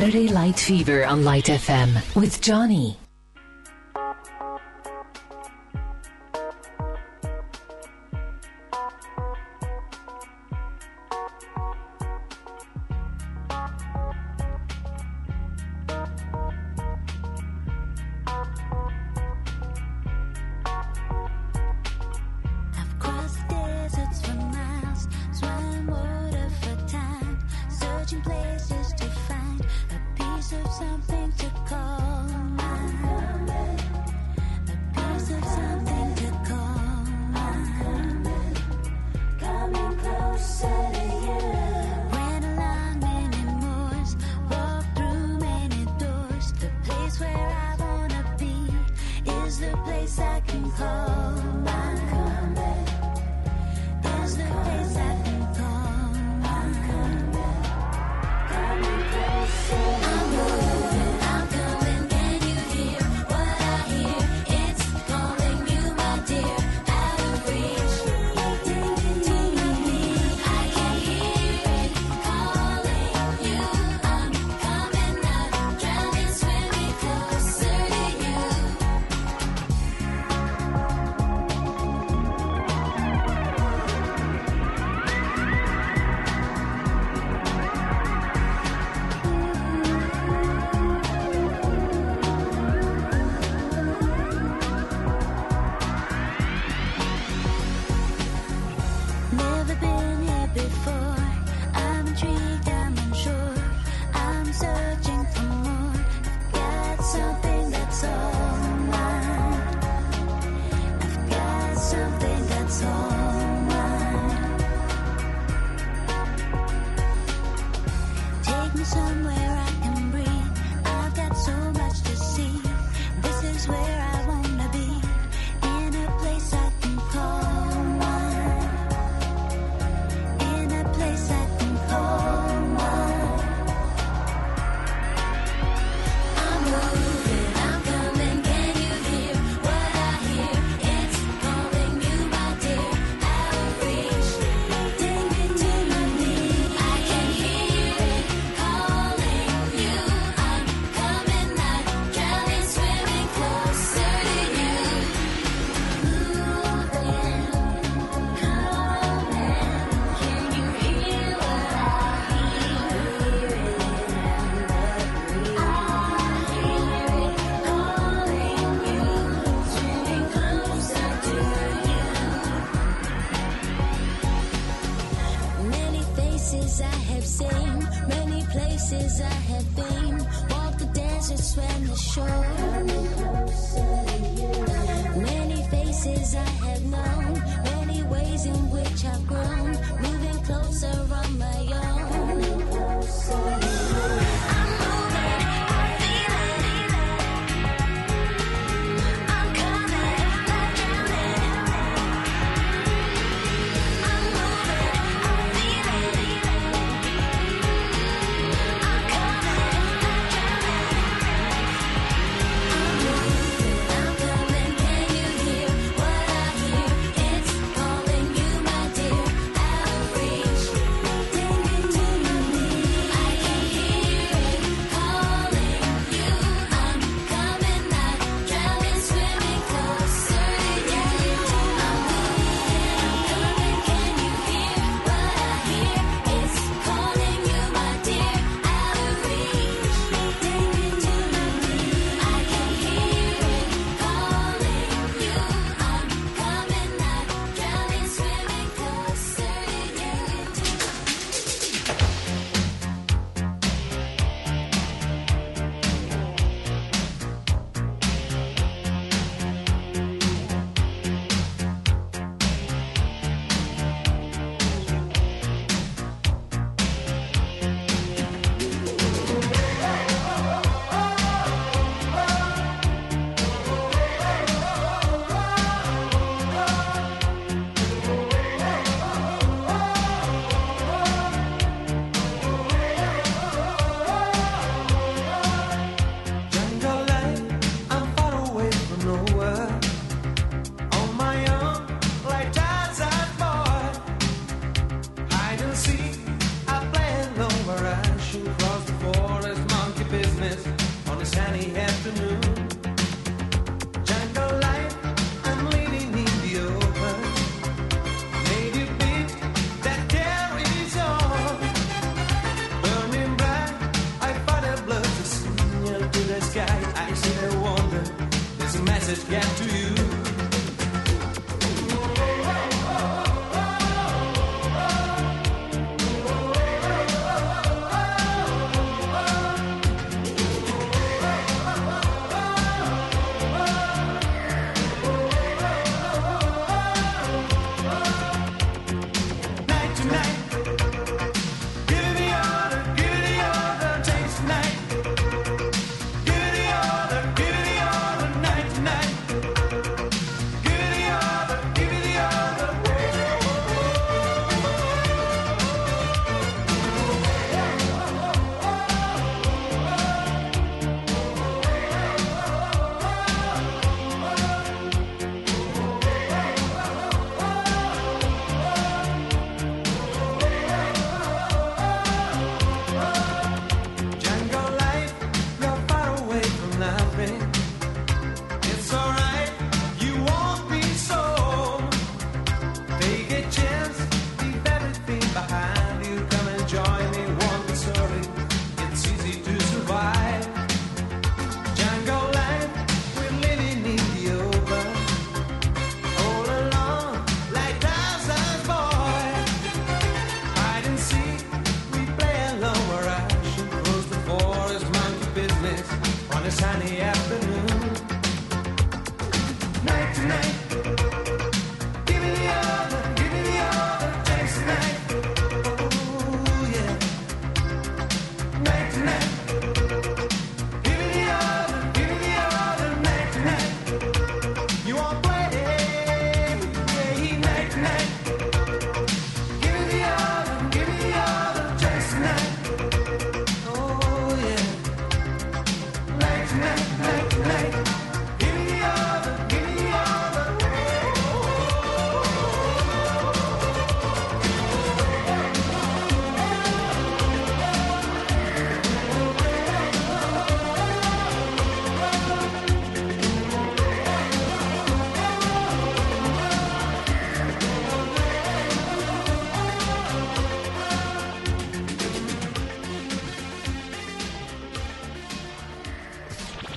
Saturday Light Fever on Light FM with Johnny.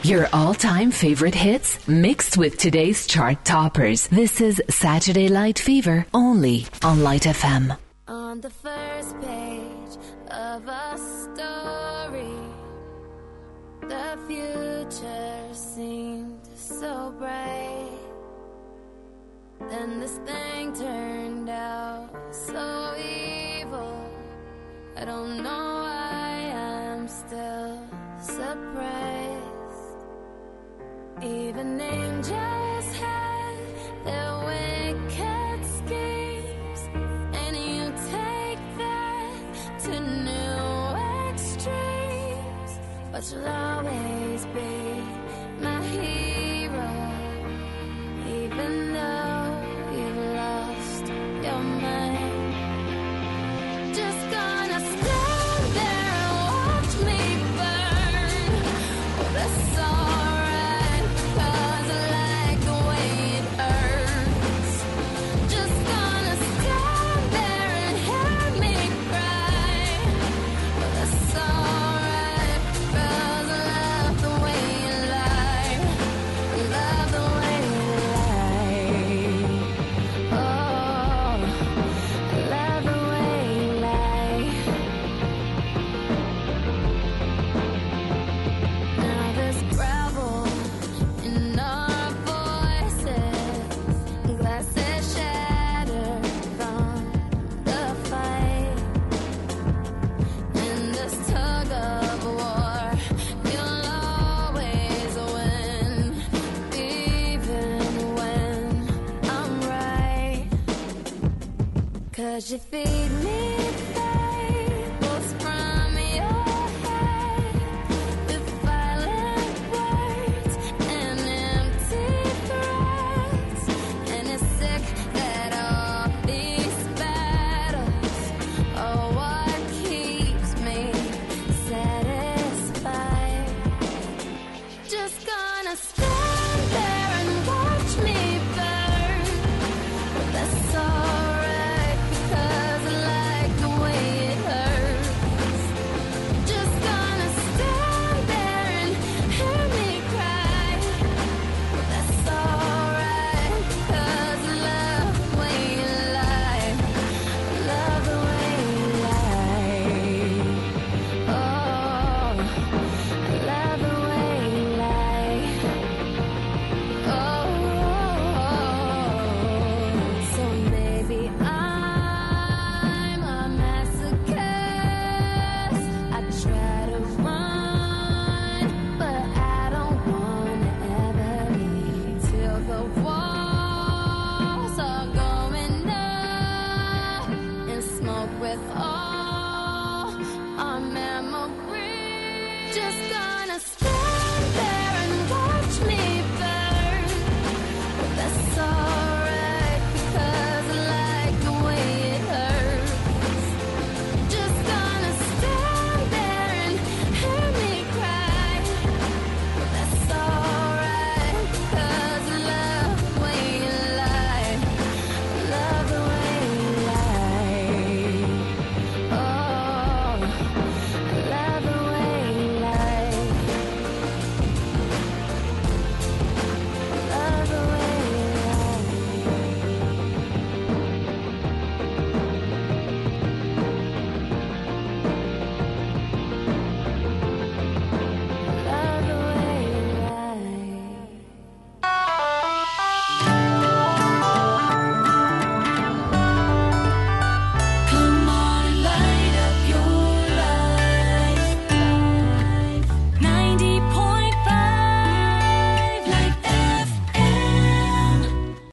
Your all time favorite hits mixed with today's chart toppers. This is Saturday Light Fever only on Light FM.